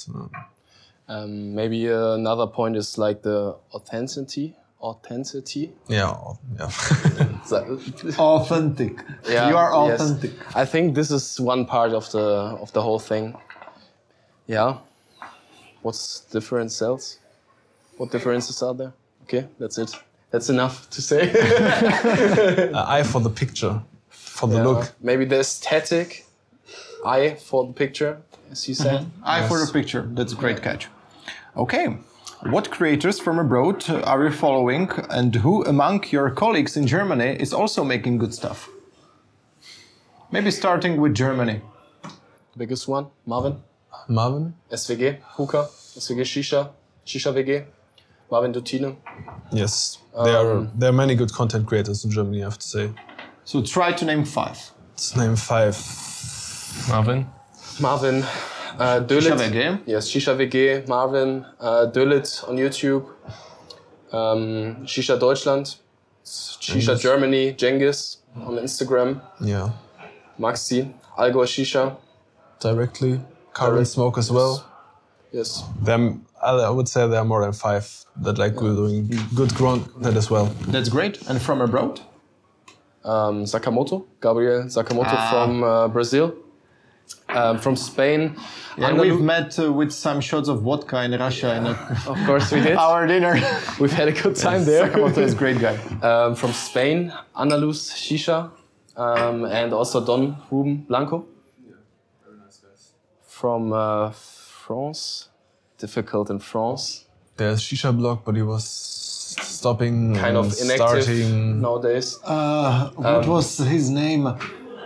Um, maybe another point is like the authenticity. Authenticity. Yeah, yeah. So- Authentic. Yeah, you are yes. authentic. I think this is one part of the of the whole thing. Yeah. What's different cells? What differences are there? Okay, that's it. That's enough to say. Uh, eye for the picture, for the Yeah. look. Maybe the aesthetic eye for the picture, as you said. Eye for the picture. That's a great catch. Okay. What creators from abroad are you following, and who among your colleagues in Germany is also making good stuff? Maybe starting with Germany. Biggest one, Marvin, Marvin? SWG, Hookah, SWG Shisha, Shisha WG, Marvin Dutine. Yes. There are Um, there are many good content creators in Germany, I have to say. So try to name five. Let's name five. Marvin. Marvin, uh, Dölit. Shisha WG. Yes, Shisha WG, Marvin, uh, Dölit on YouTube, um, Shisha Deutschland, Shisha Germany, Jengis on Instagram, Yeah. Maxi, Algor Shisha. Directly. Current Direct- smoke as well. Yes. Them, I I would say there are more than five that like we're doing good content as well. That's great. And from abroad? um, Sakamoto, Gabriel Sakamoto from uh, Brazil. Um, from Spain, Yeah, Andalu- we've met uh, with some shots of vodka in Russia in a, of course we did. our dinner. We've had a good time there. Sakamoto is a great guy. um, from Spain, Andalus Shisha, um, and also Don Ruben Blanco. Yeah, very nice guys. From uh, France, difficult in France, There's Shisha Block, but he was stopping kind of inactive starting. nowadays. Uh, what was his name?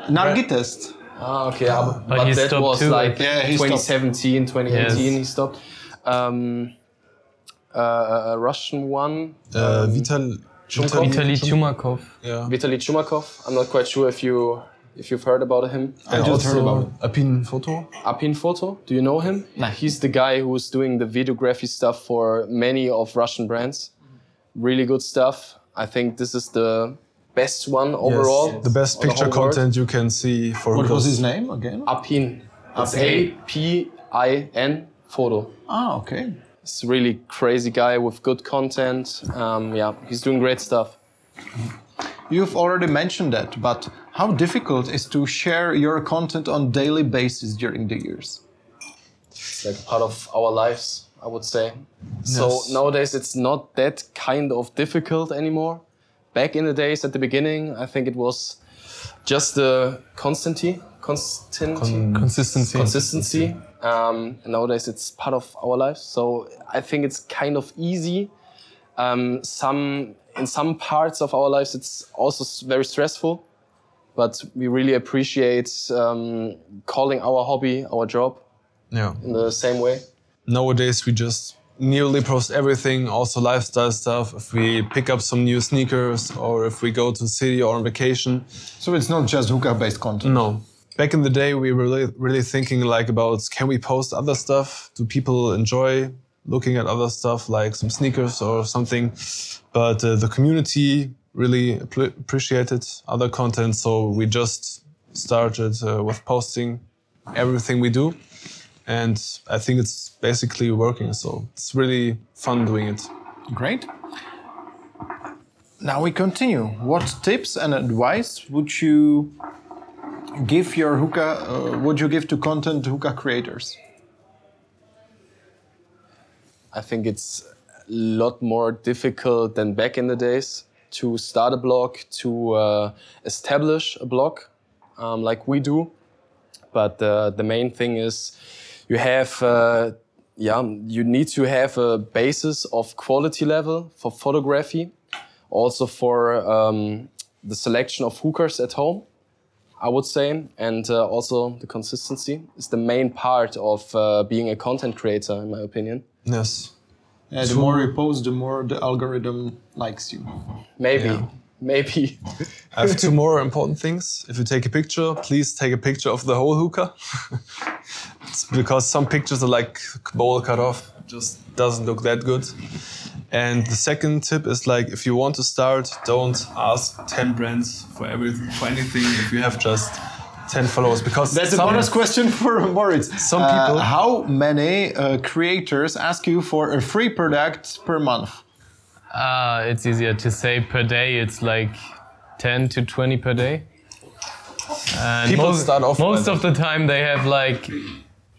Nargitest. Ah, okay, yeah, but, but that was too, like Yeah, he stopped. 2017, 2018. Yes. He stopped. Um, uh, a Russian one, Uh, Vital. Chumkov? Vitaly Chumakov. Yeah. Vitaly Chumakov. I'm not quite sure if you if you've heard about him. I just also heard about it. Apin Photo. Apin Photo, do you know him? He's the guy who's doing the videography stuff for many of Russian brands. Really good stuff. I think this is the best one overall. Yes, the best on the picture world. content you can see for What was his name again? Apin. It's Apin. A P I N Photo. Ah, okay. It's a really crazy guy with good content. Um, yeah, he's doing great stuff. You've already mentioned that, but how difficult is to share your content on daily basis during the years? It's like part of our lives, I would say. So nowadays it's not that kind of difficult anymore. Back in the days at the beginning, I think it was just the constancy, constancy, Consistency. consistency. Um, and nowadays it's part of our lives. So I think it's kind of easy. Um, some in some parts of our lives it's also very stressful, but we really appreciate um, calling our hobby our job Yeah. in the same way. Nowadays we just nearly post everything, also lifestyle stuff. If we pick up some new sneakers or if we go to the city or on vacation. So it's not just hookah-based content. No. Back in the day, we were really, really thinking like about can we post other stuff? Do people enjoy looking at other stuff like some sneakers or something? But uh, the community really appre- appreciated other content, so we just started uh, with posting everything we do, and I think it's basically working. So it's really fun doing it. Great. Now we continue. What tips and advice would you give your hookah? Uh, would you give to content hookah creators? I think it's a lot more difficult than back in the days to start a blog, to uh, establish a blog um, like we do. But uh, the main thing is you have, uh, yeah, you need to have a basis of quality level for photography, also for um, the selection of hookahs at home. I would say, and uh, also the consistency is the main part of uh, being a content creator, in my opinion. Yes. Yeah, the more you post, the more the algorithm likes you. Maybe. Yeah. Maybe. I have two more important things. If you take a picture, please take a picture of the whole hookah. it's because some pictures are like bowl cut off, just doesn't look that good. And the second tip is like if you want to start, don't ask 10 brands for everything for anything if you have just 10 followers because That's a some- bonus question for Moritz. Some Uh, people- how many uh, creators ask you for a free product per month? Uh, it's easier to say per day. It's like 10 to 20 per day. And People most, start off most of the time they have like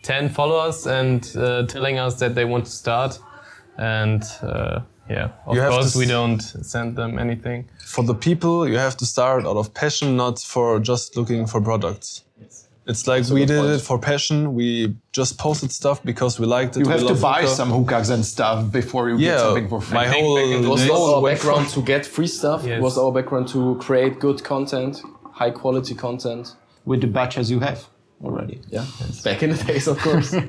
10 followers and uh, telling us that they want to start. And uh, yeah, of You course we don't send them anything. for the people, you have to start out of passion, not for just looking for products. It's like we did it for passion. We just posted stuff because we liked it. You we have to buy hookah. some hookahs and stuff before you get Yeah, something for free. my whole It was days our went background to get free stuff. It Yes. was our background to create good content, high quality content. with the batches you have already. Yeah, back in the days, of course.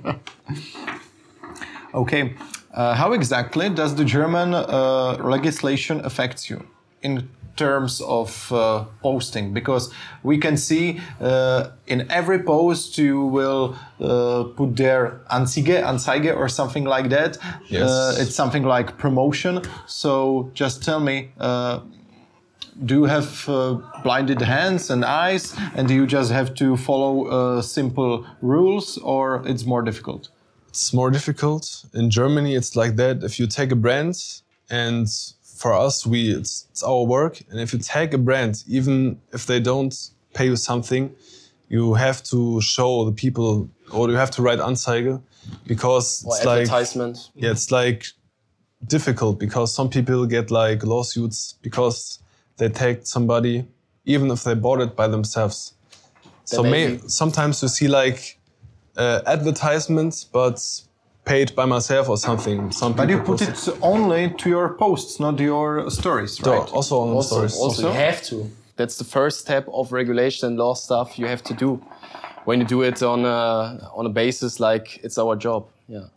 Okay. Uh, how exactly does the German uh, legislation affect you in terms of uh, posting? Because we can see uh, in every post you will uh, put there Anzeige, Anzeige or something like that. Yes. Uh, it's something like promotion. So just tell me. Uh, do you have uh, blinded hands and eyes, and do you just have to follow uh, simple rules, or it's more difficult? it's more difficult. In Germany, it's like that. If you take a brand, and for us, we it's, it's our work, and if you take a brand, even if they don't pay you something, you have to show the people, or you have to write Anzeige, because Or it's like yeah, it's like difficult because some people get like lawsuits because they take somebody, even if they bought it by themselves. So may may, sometimes you see like uh, advertisements, but paid by myself or something. Some But you put post it only to your posts, not your stories, So, right? also on Also, stories. also, you have to. That's the first step of regulation and law stuff you have to do. When you do it on a, on a basis like it's our job. Yeah.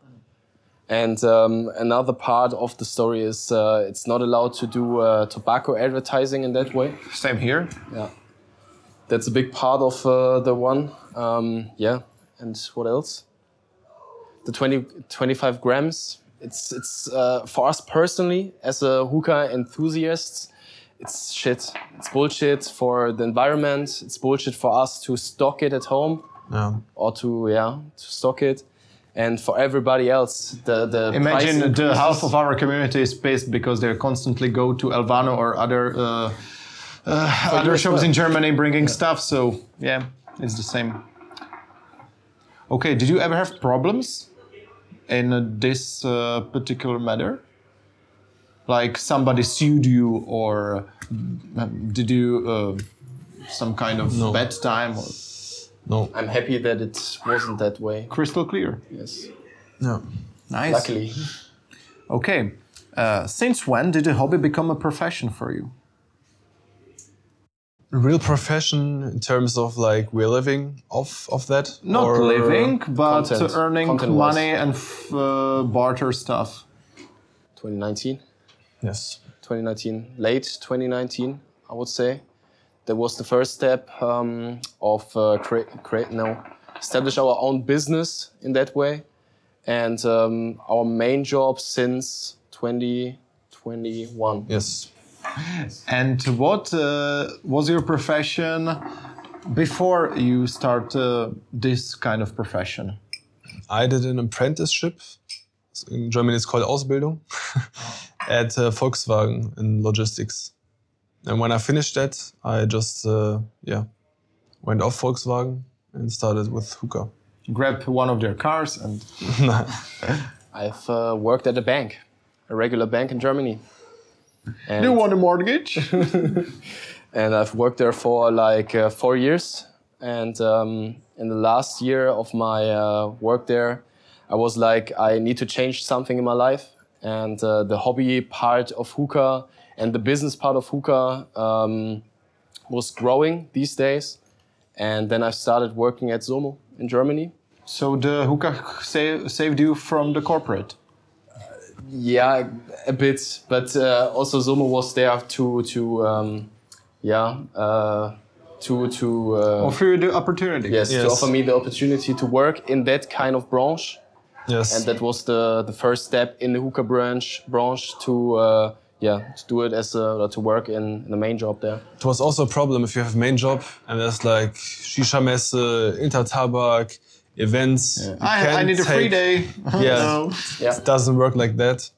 And um, another part of the story is uh, it's not allowed to do uh, tobacco advertising in that way. Same here. Yeah. That's a big part of uh, the one. Um, yeah. And what else? The 20, 25 grams. It's, it's uh, for us personally, as a hookah enthusiast, it's shit. It's bullshit for the environment. It's bullshit for us to stock it at home Yeah. or to, yeah, to stock it. And for everybody else, the, the price Imagine the half of our community is pissed because they constantly go to Elvano or other uh, uh, other shops well. in Germany bringing stuff. So yeah, it's the same. Okay, did you ever have problems in this uh, particular matter? Like somebody sued you, or uh, did you uh, some kind of No. bad time? Or No. I'm happy that it wasn't that way. crystal clear. Yes. No. Nice. Luckily. Okay. Uh, since when did the hobby become a profession for you? Real profession in terms of like we're living off of that. Not or- living, but content. earning Content-wise. money and f- uh, barter stuff. 2019. Yes. 2019, late 2019, I would say. That was the first step um, of uh, create, create, no, establish our own business in that way, and um, our main job since 2021. Yes. And what uh, was your profession before you start uh, this kind of profession? I did an apprenticeship. In Germany, it's called Ausbildung at uh, Volkswagen in logistics. And when I finished that, I just uh, yeah went off Volkswagen and started with Hookah. Grab one of their cars and I've uh, worked at a bank, a regular bank in Germany. And, you want a mortgage? and I've worked there for like uh, four years. And um, in the last year of my uh, work there, I was like, I need to change something in my life. And uh, the hobby part of hookah and the business part of hookah um, was growing these days. And then I started working at Zomo in Germany. so the hookah sa- saved you from the corporate. Yeah, a bit, but uh, also Zomo was there to to um, yeah uh, to to uh, Offer you the opportunity. yes, to offer me the opportunity to work in that kind of branch, Yes. and that was the the first step in the hookah branch branch to uh, yeah to do it as a to work in, in the main job there. it was also a problem if you have a main job and there's like Shisha Messe, InterTabac, events. You I, I can't need a free day. Yeah. No. Yeah. It doesn't work like that.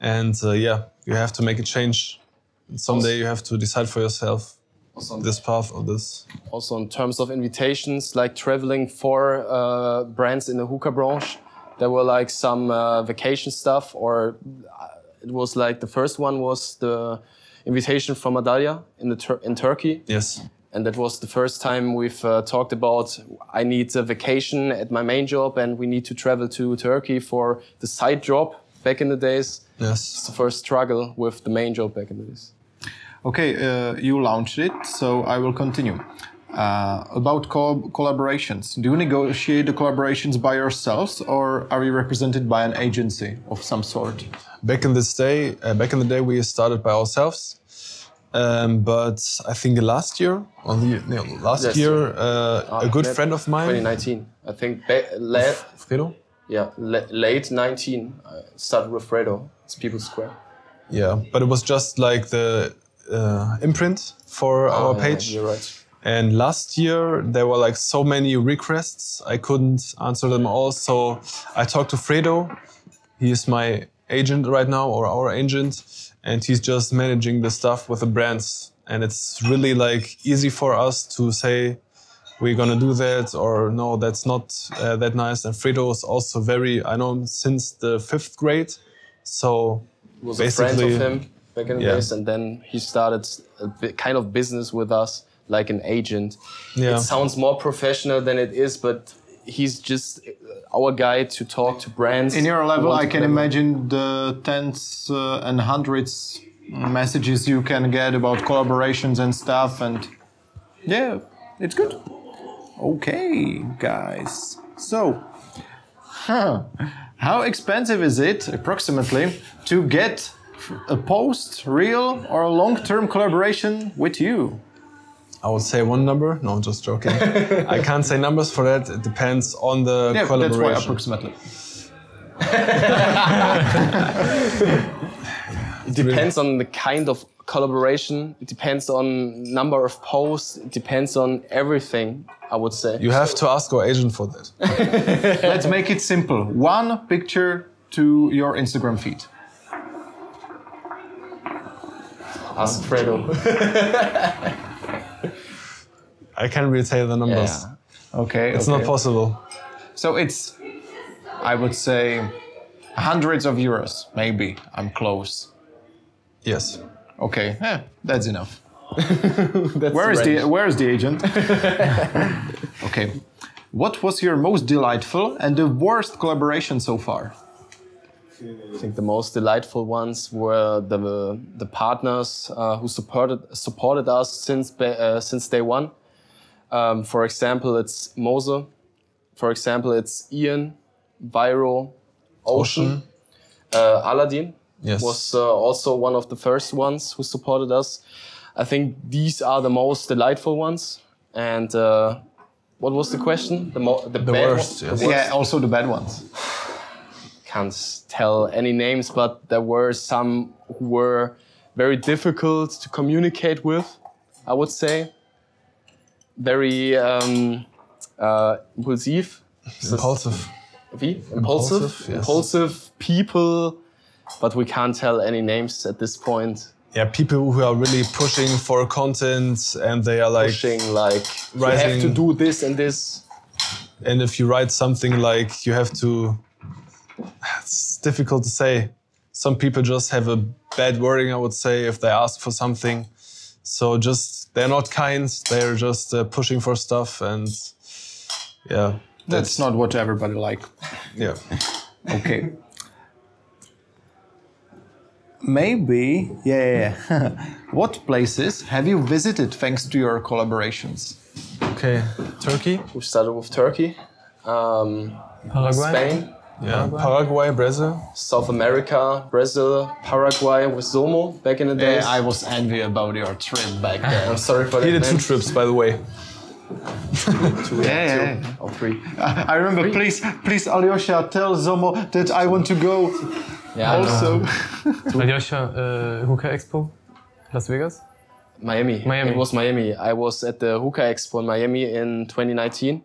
And uh, yeah, you have to make a change. And someday you have to decide for yourself Also, this path or this. also in terms of invitations, like traveling for uh, brands in the hookah branch, there were like some uh, vacation stuff, or uh, it was like the first one was the invitation from Adalya in the Tur- in Turkey, Yes. And that was the first time we've uh, talked about I need a vacation at my main job, and we need to travel to Turkey for the side job. Back in the days, it's Yes. the first struggle with the main job back in the days. Okay, uh, you launched it, so I will continue. Uh, about co- collaborations, do you negotiate the collaborations by yourselves, or are you represented by an agency of some sort? Back in this day, uh, back in the day, we started by ourselves. Um, but I think last year, or the, no, last Yes. year, uh, a good That- friend of mine, 2019, I think. Ba- la- Fredo, Yeah, la- late 19, I started with Fredo. It's People Square. yeah, but it was just like the uh, imprint for our Yeah, page. You're right. And last year there were like so many requests, I couldn't answer them all. So I talked to Fredo. He is my agent right now, or our agent, and he's just managing the stuff with the brands. And it's really like easy for us to say we're gonna do that, or no, that's not uh, that nice. And Fredo is also very, I know him since the fifth grade, so Was a friend Basically, of him back in the yeah. days, and then he started a kind of business with us, like an agent. Yeah. It sounds more professional than it is, but he's just our guy to talk to brands. In your level, I can imagine the tens uh, and hundreds messages you can get about collaborations and stuff, and yeah, it's good. Okay, guys. So, huh, how expensive is it approximately to get a post, real or long-term collaboration with you? I would say one number. No, I'm just joking. I can't say numbers for that. It depends on the Yeah, that's why collaboration. approximately. It depends on the kind of collaboration. It depends on number of posts. It depends on everything. I would say. you have to ask our agent for that. Let's make it simple. One picture to your Instagram feed. Ask Fredo. I can't really tell the numbers. yeah. Okay. It's okay. not possible. So it's, I would say, hundreds of euros. Maybe I'm close. Yes. Okay, eh, that's enough. That's Where is range. the Where is the agent? okay. What was your most delightful and the worst collaboration so far? I think the most delightful ones were the the partners uh, who supported supported us since ba- uh, since day one. Um, for example, it's Moze. For example, it's Ian, Vyro, Ocean, Uh, Aladdin Yes. was uh, also one of the first ones who supported us. I think these are the most delightful ones. And uh, what was the question? The, mo- the, bad worst, yes. The worst? Yeah, also the bad ones. can't tell any names, but there were some who were very difficult to communicate with, I would say. Very um, uh, impulsive. Impulsive. Wie? Impulsive? Impulsive, yes. Impulsive people, but we can't tell any names at this point. Yeah, people who are really pushing for content and they are like, Pushing like, you have to do this and this. and if you write something like, you have to, it's difficult to say. Some people just have a bad wording, I would say, if they ask for something. So just, they're not kind, they're just uh, pushing for stuff and yeah. That's not what everybody like. Yeah. Okay. Maybe, yeah, yeah, yeah. what places have you visited thanks to your collaborations? Okay. Turkey? We started with Turkey, um, Paraguay. Spain, Yeah, Paraguay, Brazil. South America, Brazil, Paraguay with Zomo back in the days. I was envy about your trip back there. I'm sorry for that. He did two trips, by the way. Two, Yeah, yeah, two yeah. or three. I remember, please, please, Alyosha, tell Zomo that I want to go Yeah, also. Alyosha, uh, Hookah Expo, Las Vegas. Miami. Miami. It was Miami. I was at the Hookah Expo in Miami in 2019.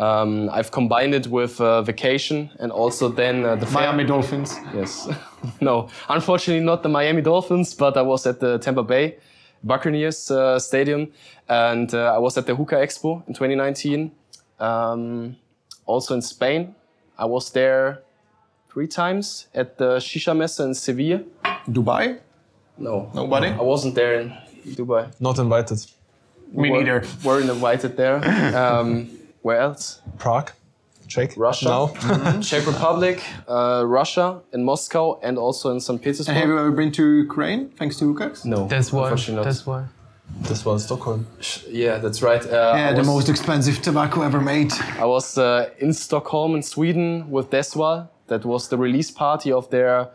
Um, I've combined it with uh, vacation and also then uh, the fair. Miami Dolphins. Yes. no, unfortunately not the Miami Dolphins, but I was at the Tampa Bay Buccaneers uh, Stadium, and uh, I was at the Hookah Expo in 2019. Um, also in Spain, I was there three times at the Shisha Messe in Sevilla. Dubai? No, Nobody? I wasn't there in Dubai. Not invited. Me Were- neither. Weren't invited there. Um, where else? Prague, Czech. Russia. No. Czech Republic, uh, Russia, in Moscow, and also in St. Petersburg. And have you ever been to Ukraine thanks to Hukax? no, That's why. unfortunately not. That's why. this was Stockholm. Yeah, that's right. Uh, Yeah, I the was, most expensive tobacco ever made. I was uh, in Stockholm in Sweden with Deswal. That was the release party of their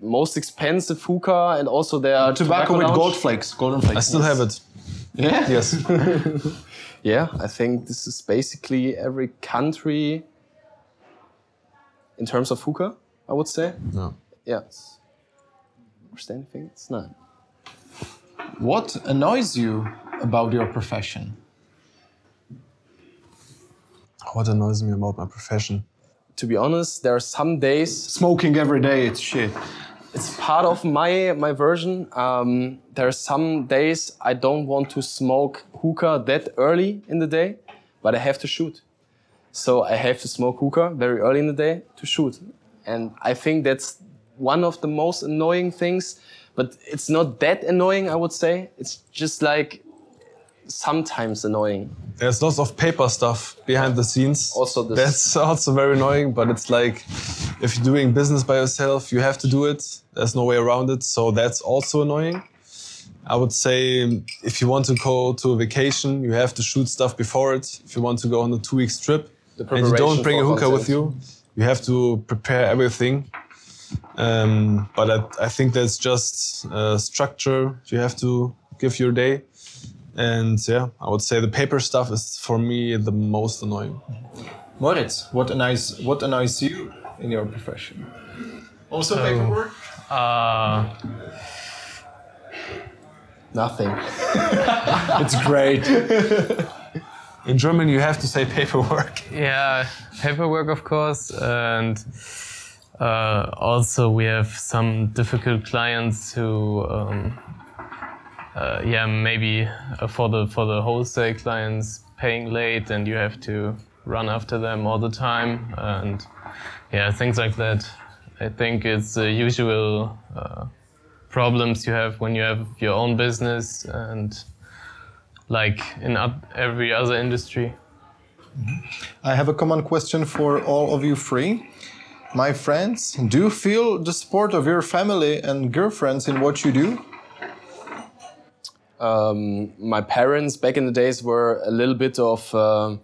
most expensive hookah and also their Tobacco with lounge. gold flakes, golden flakes. I still have it. Yeah? Yes. Yeah, I think this is basically every country in terms of hookah, I would say. no. Yeah. it's- Understand anything? It's not. What annoys you about your profession? What annoys me about my profession? To be honest, there are some days Smoking every day, it's shit. It's part of my my version. Um, there are some days I don't want to smoke hookah that early in the day, but I have to shoot. So I have to smoke hookah very early in the day to shoot, and I think that's one of the most annoying things. But it's not that annoying, I would say. It's just like sometimes annoying. There's lots of paper stuff behind the scenes. Also this- That's also very annoying, but it's like if you're doing business by yourself, you have to do it. There's no way around it. So that's also annoying. I would say if you want to go to a vacation, you have to shoot stuff before it. If you want to go on a two weeks trip and you don't bring a for hookah with you, you have to prepare everything. Um, but I, I think that's just uh, structure you have to give your day. And yeah, I would say the paper stuff is for me the most annoying. Moritz, what annoys what annoys you in your profession? Also paperwork? Uh, Nothing. It's great. In German, you have to say paperwork. yeah, paperwork, of course, and uh, also we have some difficult clients who, um, uh, yeah, maybe uh, for the for the wholesale clients paying late, and you have to run after them all the time, and yeah, things like that. I think it's the usual uh, problems you have when you have your own business and like in every other industry. I have a common question for all of you three. My friends, do you feel the support of your family and girlfriends in what you do? Um, my parents back in the days were a little bit of um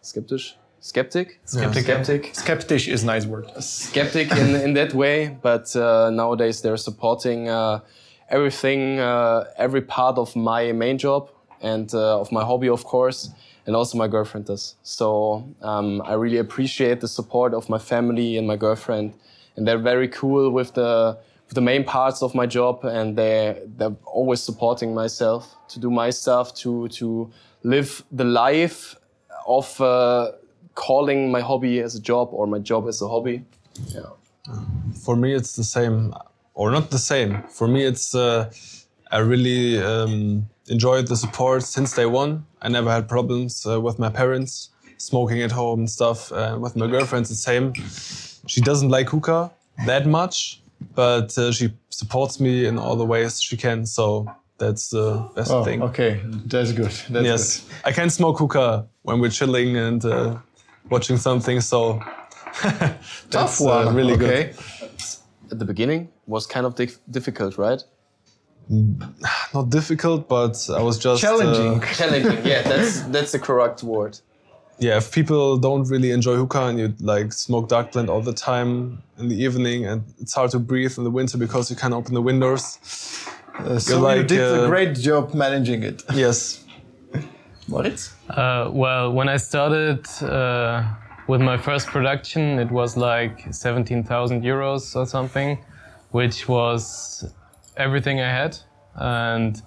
skeptic, skeptic, Skeptic. skeptic, Skeptic is nice word. skeptic in, in that way. But uh, nowadays they're supporting uh, everything, uh, every part of my main job and uh, of my hobby, of course, and also my girlfriend does. So um, I really appreciate the support of my family and my girlfriend, and they're very cool with the with the main parts of my job, and they they're always supporting myself to do my stuff, to to live the life of uh, calling my hobby as a job or my job as a hobby. Yeah. For me, it's the same, or not the same. For me, it's uh, I really um, enjoyed the support since day one. I never had problems uh, with my parents, smoking at home and stuff. Uh, with my girlfriend, it's the same. She doesn't like hookah that much, but uh, she supports me in all the ways she can. So that's the best Oh, thing. okay, that's good. That's Yes, I can smoke hookah when we're chilling and uh, watching something. So that's Tough one. uh, really okay. good. At the beginning was kind of dif- difficult, right? Not difficult, but I was just uh, Challenging. Challenging. Yeah, that's that's the correct word. Yeah, if people don't really enjoy hookah and you like smoke dark blend all the time in the evening and it's hard to breathe in the winter because you can't open the windows. Uh, so you like, did a uh, great job managing it. Yes. Moritz? Uh, well, when I started uh, with my first production, it was like 17,000 euros or something, which was everything I had. And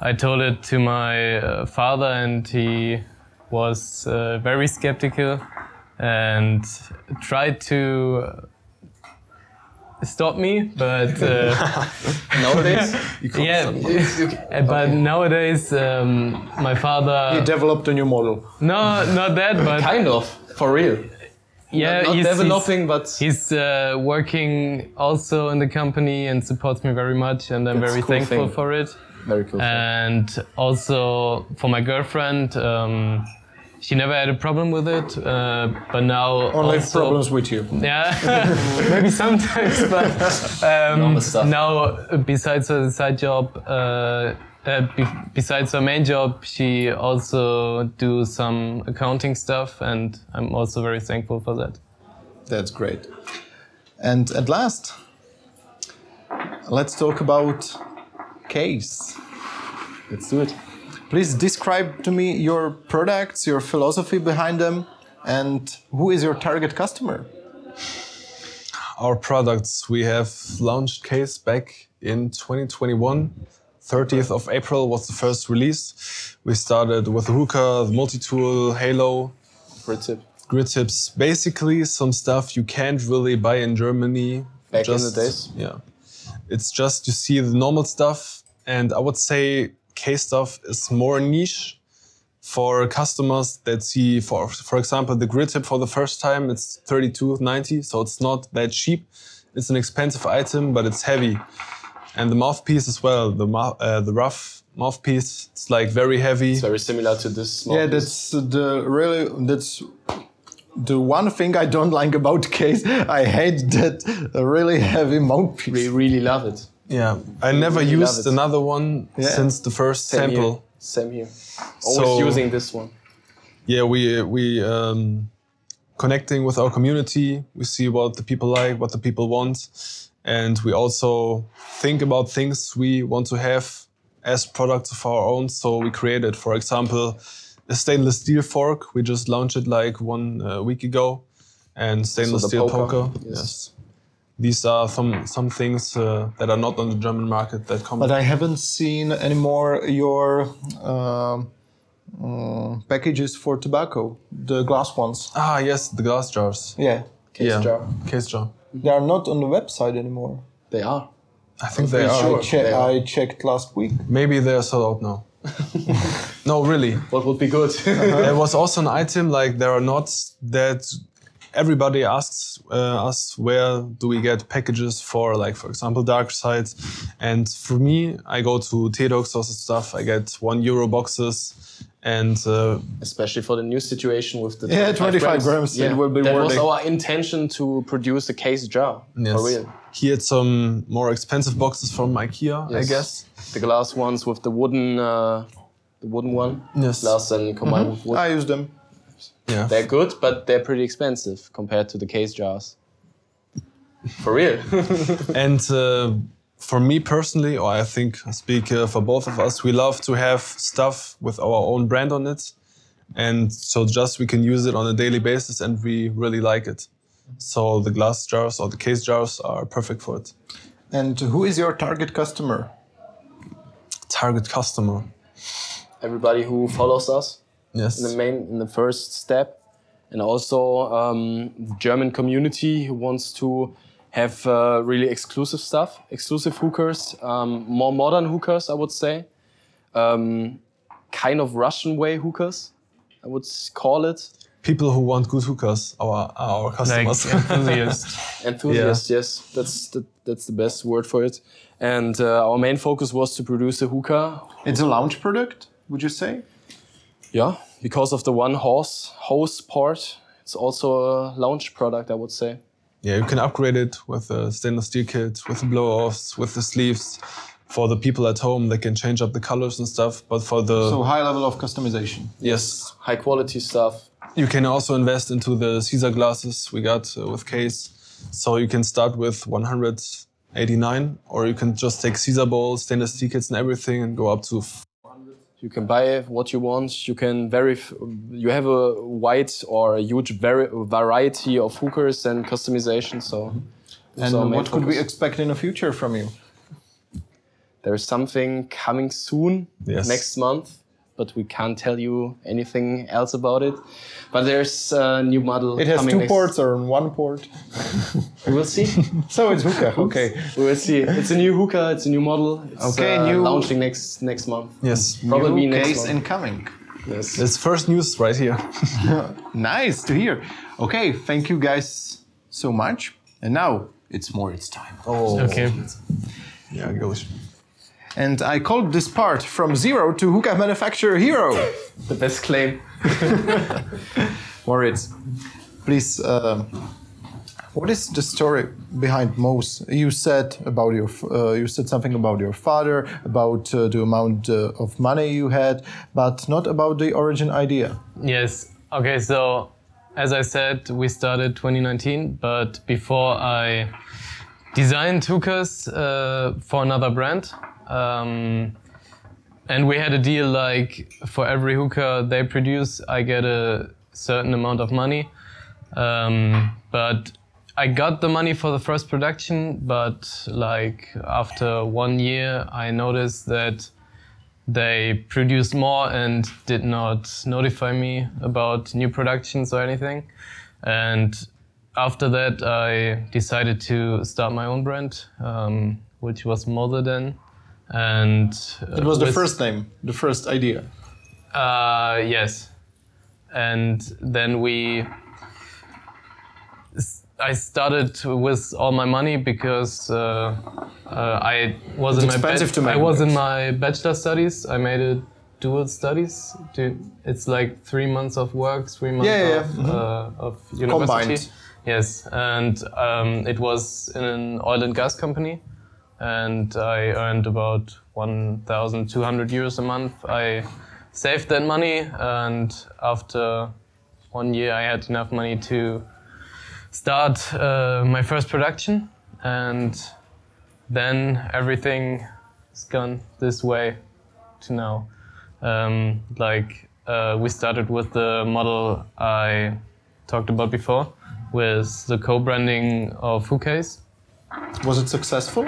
I told it to my uh, father, and he was uh, very skeptical and tried to stop me, but. Uh, Nowadays, yeah, uh, but nowadays um, my father. He developed a new model. No, not that, but kind of for real. yeah, not he's, developing, but he's, he's uh, working also in the company and supports me very much, and I'm That's very cool thankful thing. for it. Very cool. And also for my girlfriend, um, she never had a problem with it, uh, but now Only also, problems with you. Yeah, maybe sometimes, but um, stuff. now uh, besides her side job, uh, uh, be- besides her main job, she also do some accounting stuff, and I'm also very thankful for that. That's great. And at last, let's talk about case. Let's do it. Please describe to me your products, your philosophy behind them, and who is your target customer? Our products, we have launched Case back in 2021. 30th of April was the first release. We started with the hookah, the multi-tool, halo, Grid tip. grid tips. Basically, some stuff you can't really buy in Germany. Back in the days? Yeah. It's just you see the normal stuff, and I would say case stuff is more niche for customers that see, for for example, the grid tip for the first time. It's 32.90, so it's not that cheap. It's an expensive item, but it's heavy, and the mouthpiece as well. The uh, the rough mouthpiece. It's like very heavy. It's very similar to this. small Yeah, that's the really that's the one thing I don't like about case. I hate that really heavy mouthpiece. we really love it. Yeah, I never really used another one Yeah. since the first Same sample. Here. Same here. Always So- using this one. yeah we we um, connecting with our community we see what the people like what the people want and we also think about things we want to have as products of our own so we created for example a stainless steel fork we just launched it like one uh, week ago and stainless the steel poker, poker, yes. yes these are some some things uh, that are not on the german market that come But I haven't seen anymore your um, uh, packages for tobacco, the glass ones. ah yes the glass jars Yeah, Case yeah jar. case jar they are not on the website anymore. They are. i think they are sure. I, che- they are. I checked last week. Maybe they are sold out now. no, really. What would be good? There was also an item like there are not that everybody asks uh, us where do we get packages for like for example dark sides and for me I go to T-Docs or stuff I get one euro boxes and uh, Especially for the new situation with the Yeah, 25 grams, it will be That was our intention to produce a case jar. yes, For real. he had some more expensive boxes from IKEA I guess The glass ones with the wooden, uh, the wooden one. Yes. Glass and combined with wood. I use them. Yeah They're good, but they're pretty expensive compared to the case jars. For real. And uh, for me personally, or I think I speak uh, for both of us, we love to have stuff with our own brand on it. And so just we can use it on a daily basis and we really like it. So the glass jars or the case jars are perfect for it. And who is your target customer? Target customer. Everybody who follows us Yes. in the main, in the first step, and also um, the German community who wants to have uh, really exclusive stuff, exclusive hookers, um, more modern hookers, I would say. Um, kind of Russian way hookers, I would call it. People who want good hookers are our customers. Like customers. enthusiasts. Enthusiast, yes, that's the, that's the best word for it. And uh, our main focus was to produce a hookah. It's a launch product, would you say? Yeah, because of the one horse hose part, it's also a launch product, I would say. yeah, you can upgrade it with a stainless steel kit, with the blow-offs, with the sleeves. For the people at home, they can change up the colors and stuff. But for the So high level of customization. yes, high quality stuff, You can also invest into the Caesar glasses we got uh, with case. So you can start with 189, or you can just take Caesar bowls, stainless steel kits, and everything, and go up to You can buy what you want. You can very. You have a wide or a huge vari- variety of hookers and customization. So. Mm-hmm. And are main what could we expect in the future from you? There's something coming soon, Yes. next month, but we can't tell you anything else about it. But there's a new model. It has coming two next- ports or one port. We will see. So it's hookah. Okay. we will see. It's a new hookah. It's a new model. It's, Okay, uh, new- launching next next month. yes. Probably New next case month. incoming. Yes. It's first news right here. Nice to hear. Okay, thank you guys so much. And now it's more. It's time. Oh. Okay. Yeah, gosh. And I called this part from zero to hookah manufacturer hero. The best claim. Moritz, please. Uh, what is the story behind Moze? You said about your. Uh, you said something about your father, about uh, the amount uh, of money you had, but not about the origin idea. Yes. Okay. So, as I said, we started 2019, but before I designed hookahs uh, for another brand, um, and we had a deal like for every hookah they produce, I get a certain amount of money. Um, but I got the money for the first production, but like after one year, I noticed that they produced more and did not notify me about new productions or anything. And after that, I decided to start my own brand, um, which was Mother then. And uh, It was the first name, the first idea. uh, yes. And then we. I started with all my money because uh, uh, I was It's in my expensive I was in my bachelor studies. I made it dual studies. To, it's like three months of work, three months Yeah, yeah, of, yeah. uh, of university. Combined. Yes, and um, it was in an oil and gas company, and I earned about 1,200 euros a month. I saved that money, and after one year, I had enough money to start uh, my first production, and then everything has gone this way to now. Um, like uh, we started with the model I talked about before, with the co-branding of hookahs. Was it successful,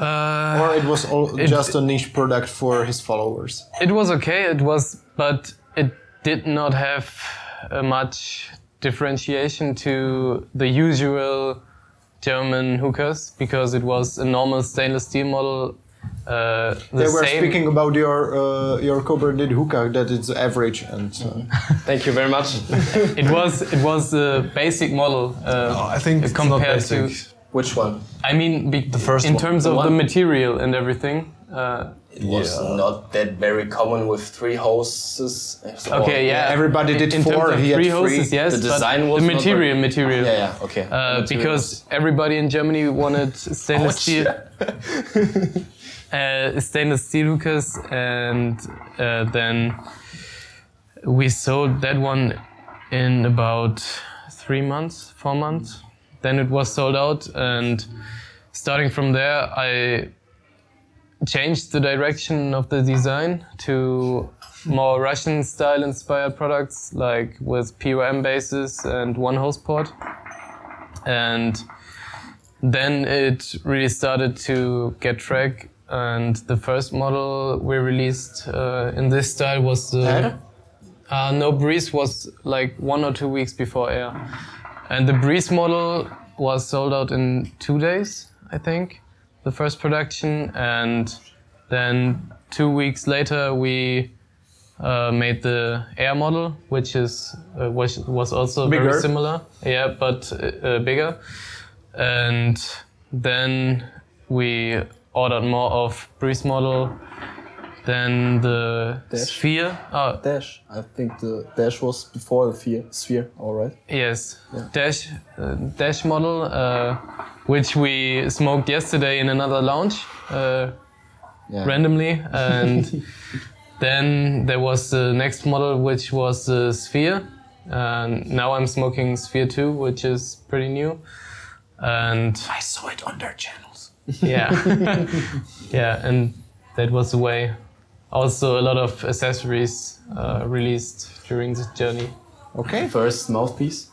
Uh, or it was all It- just a niche product for his followers? It was okay. It was, but it did not have uh, much differentiation to the usual German hookers because it was a normal stainless steel model. Uh, the They were same. speaking about your uh, your co-branded hookah that it's average and uh, Thank you very much. It was it was the basic model. Uh, Oh, I think it's not compared to. Which one? I mean, be, the first in one. terms The of the material and everything. Uh, It was not that very common with three hoses. okay, yeah. everybody did in four, terms of he had three three. hoses, yes. The design was the material, very- material. Yeah, yeah, okay. Uh, because everybody in Germany wanted stainless steel, uh, stainless steel hookahs, and uh, then we sold that one in about three months, four months. Then it was sold out, and starting from there, I changed the direction of the design to more Russian style inspired products, like with POM bases and one hose port. And then it really started to get track. And the first model we released uh, in this style was the. Air? Uh, no, Breeze was like one or two weeks before Air. And the Breeze model was sold out in two days, I think, the first production. And then two weeks later, we uh, made the Air model, which is uh, was, was also Bigger. very similar. Yeah, but uh, bigger. And then we ordered more of Breeze model. than the Dash. Sphere. Oh, Dash. I think the Dash was before the sphere. Sphere, all right. Yes, dash uh, dash model, uh, which we smoked yesterday in another lounge uh, Yeah. randomly, and then there was the next model, which was the Sphere. And now I'm smoking Sphere 2, which is pretty new. And I saw it on their channels. Yeah, yeah, and that was the way. Also, a lot of accessories uh, released during this journey. Okay. First mouthpiece.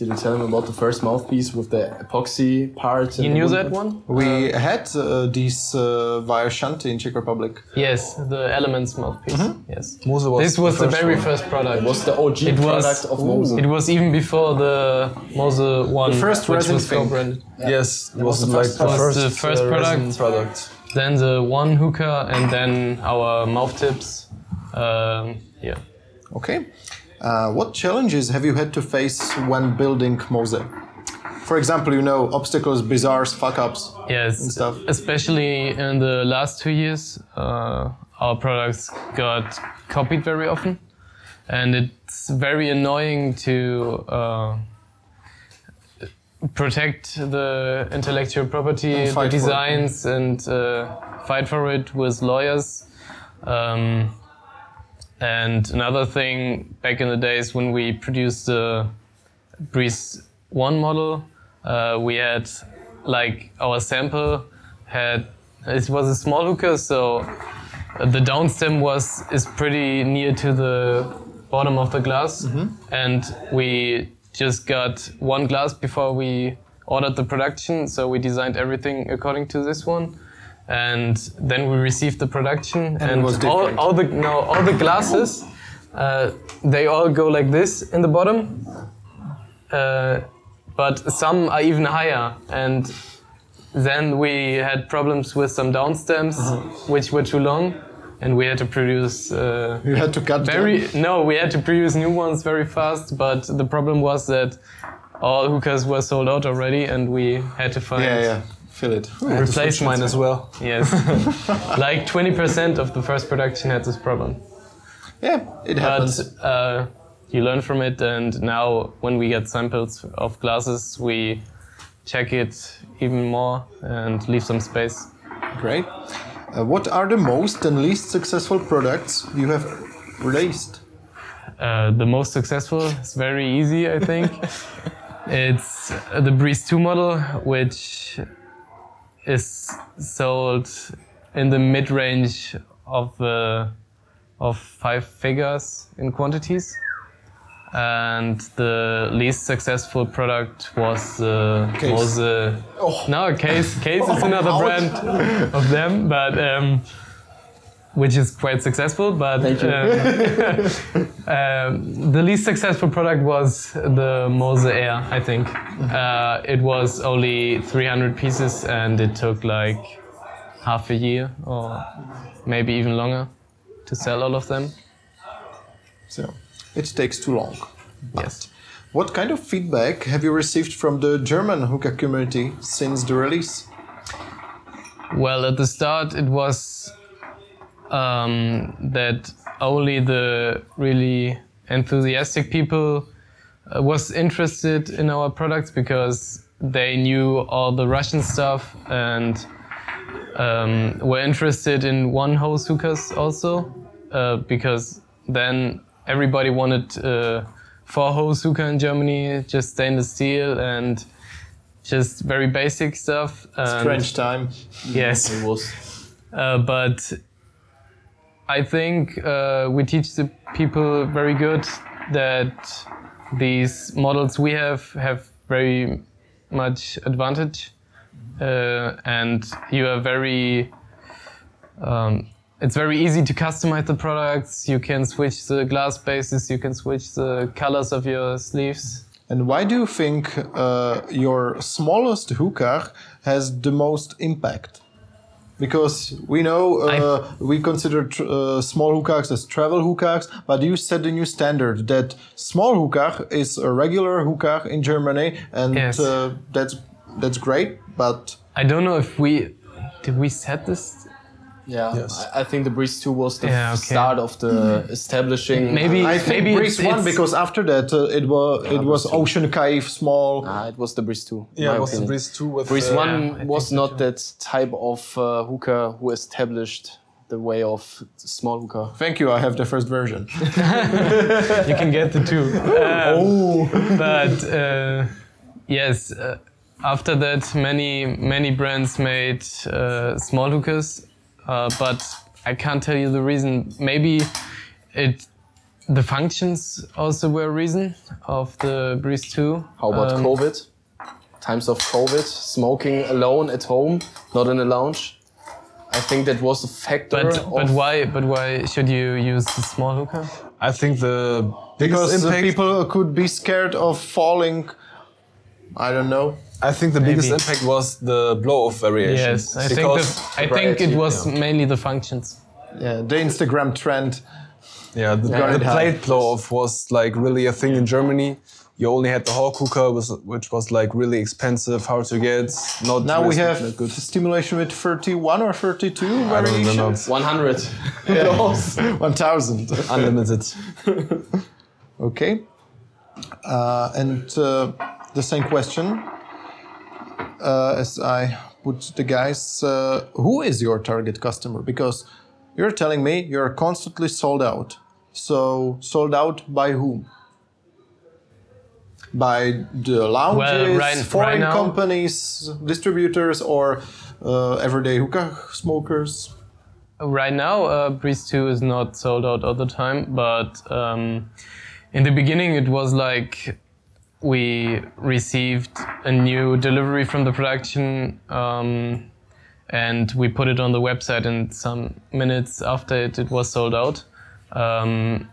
Did you tell him about the first mouthpiece with the epoxy part? You knew that one? We had uh, these uh, via Shanti in Czech Republic. Yes, the Elements mouthpiece. Yes. Moze was This was the, first very one. first product. It was the OG It was- product of Moze. It was even before the Moze one, The first which resin was thing. co-branded. Yes, it was, the like first the product. first, Was the first uh, resin product. product. Then the one hookah, and then our mouth tips. Um, yeah. Okay. Uh, what challenges have you had to face when building Moze? For example, you know, obstacles, bizarres, fuck ups. Yes, and stuff. especially in the last two years, uh, our products got copied very often, and it's very annoying to uh, protect the intellectual property, And the fight for it. designs, and uh, fight for it with lawyers. Um, and another thing, back in the days when we produced the Breeze One model, uh, we had like our sample had it was a small hookah, so the down stem was is pretty near to the bottom of the glass, and we just got one glass before we ordered the production. So we designed everything according to this one. And then we received the production, And was all, all the no, all the glasses, uh, they all go like this in the bottom, uh, but some are even higher. And then we had problems with some down stems, which were too long, and we had to produce uh, You had to cut very them. no. We had to produce new ones very fast. But the problem was that all hookahs were sold out already, and we had to find Yeah, yeah. Fill it. I had to mine as well. Yes, like 20% of the first production had this problem. Yeah, it happens. But uh, you learn from it, and now when we get samples of glasses, we check it even more and leave some space. Great. Uh, what are the most and least successful products you have released? Uh, the most successful is very easy, I think. it's uh, the Breeze 2 model, which is sold in the mid range of uh, of five figures in quantities. And the least successful product was the Case. was uh, no case case is another brand of them, but um, which is quite successful. But um, um, the least successful product was the Moze Air, I think. Uh, it was only 300 pieces and it took like half a year or maybe even longer to sell all of them. So it takes too long. Yes. What kind of feedback have you received from the German hookah community since the release? Well, at the start, it was um, that only the really enthusiastic people uh, was interested in our products because they knew all the Russian stuff and um, were interested in one hose hookahs also uh, because then everybody wanted uh, four hose hookah in Germany, just stainless steel and just very basic stuff. And- Crunch time. Yes. It was. Uh, but I think uh, we teach the people very good that these models we have have very much advantage, uh, and you are very. Um, it's very easy to customize the products. You can switch the glass bases. You can switch the colors of your sleeves. And why do you think uh, your smallest hookah has the most impact? Because we know uh, we consider tr- uh, small hookahs as travel hookahs, but you set the new standard that small hookah is a regular hookah in Germany, and Yes. uh, that's that's great. But I don't know if we did we set this Yeah, Yes. I, I think the Breeze 2 was the Yeah, okay. start of the establishing. Maybe- I think Maybe Breeze it's- one it's- because after that uh, it was it was Ocean Cave small. Ah, it was the Breeze 2. Yeah, it was the opinion. Breeze 2 with Breeze uh, 1 Yeah, was not too. that type of uh, hookah who established the way of small hookah. Thank you. I have the first version. you can get the two. Um, But uh, yes, uh, after that, many many brands made uh, small hookahs, uh, but I can't tell you the reason. Maybe it the functions also were a reason of the Breeze 2. How about Um, COVID? Times of COVID, smoking alone at home, not in a lounge. I think that was a factor. But but why but why should you use the small hookah? I think the Because the people could be scared of falling. I don't know. I think the biggest Maybe. impact was the blow-off variation. Yes, I think Because- the, I think it variety, was mainly the functions. Yeah, the Instagram trend. Yeah, the, Got the plate blow-off was like really a thing in Germany. You only had the Hawk hookah, was, which was like really expensive, hard to get. Not Now we have that good. stimulation with 31 or 32 I don't remember. variations. 100. 1000. Unlimited. Okay. Uh, and uh, the same question uh, as I put the guys uh, who is your target customer? Because you're telling me you're constantly sold out. So, sold out by whom? By the lounges, right- foreign right companies, distributors, or uh, everyday hookah smokers? Right now, uh, Breeze 2 is not sold out all the time, but um, in the beginning, it was like we received a new delivery from the production um, and we put it on the website, and some minutes after it, it was sold out. Um,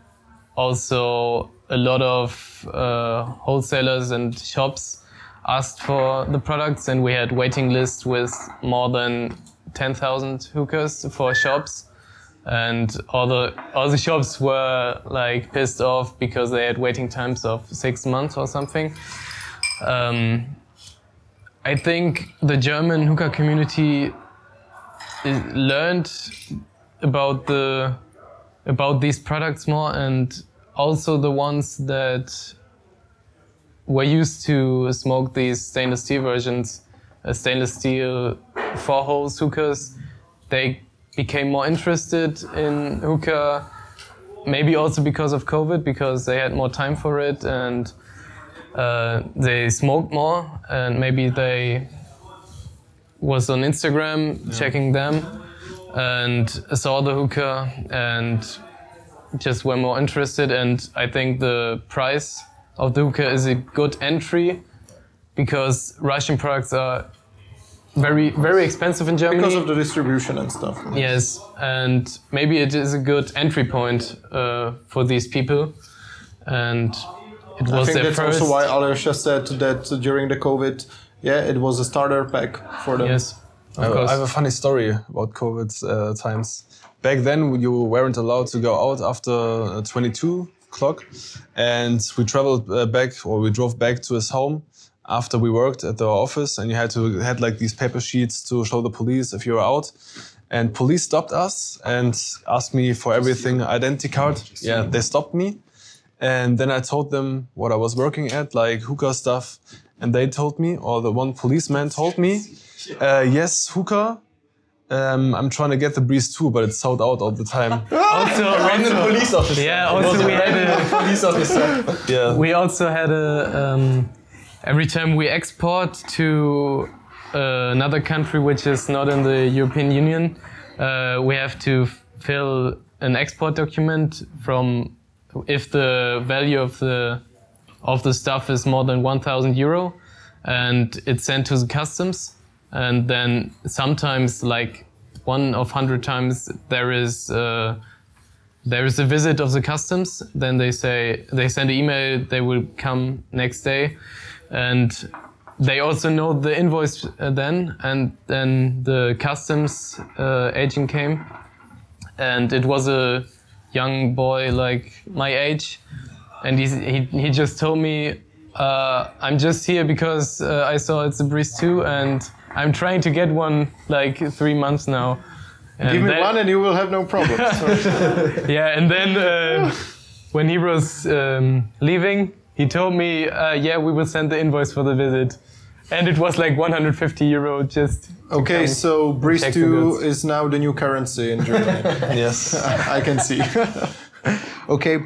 also, a lot of uh, wholesalers and shops asked for the products, and we had waiting lists with more than 10,000 hookers for shops. And all the all the shops were like pissed off because they had waiting times of six months or something. Um, I think the German hookah community learned about the about these products more and also the ones that were used to smoke these stainless steel versions, uh, stainless steel four holes hookahs, they became more interested in hookah. Maybe also because of COVID, because they had more time for it and uh, they smoked more, and maybe they was on Instagram checking them and saw the hookah and just were more interested. And I think the price of the hookah is a good entry because Russian products are very very expensive in Germany. Because of the distribution and stuff. Yes, and maybe it is a good entry point uh, for these people, and it I think their that's first. also why Alesha said that during the COVID, yeah, it was a starter pack for them. Yes, of I, course. I have a funny story about COVID uh, times. Back then, you weren't allowed to go out after uh, 22 o'clock, and we traveled uh, back, or we drove back to his home after we worked at the office, and you had to had like these paper sheets to show the police if you were out. And police stopped us and asked me for everything identity card. Yeah, they stopped me, and then I told them what I was working at, like hookah stuff, and they told me, or the one policeman told me, uh, yes, hookah. Um, I'm trying to get the breeze too, but it's sold out all the time. also, Random police officer. yeah, also we had a, police officer. Yeah. we also had a um, every time we export to uh, another country which is not in the European Union, uh, we have to fill an export document from if the value of the of the stuff is more than 1,000 euro, and it's sent to the customs, and then sometimes like one of hundred times there is. Uh, there is a visit of the customs then they say they send an email they will come next day and they also know the invoice uh, then and then the customs uh, agent came. And it was a young boy like my age. And he, he, he just told me uh, i'm just here because uh, i saw it's a breeze too and i'm trying to get one like three months now. And Give me that- one and you will have no problems. yeah, and then uh, when he was um, leaving, he told me, uh, "Yeah, we will send the invoice for the visit." and it was like 150 euro just. Okay, so Breeze 2 is now the new currency in Germany. Yes. I can see. okay,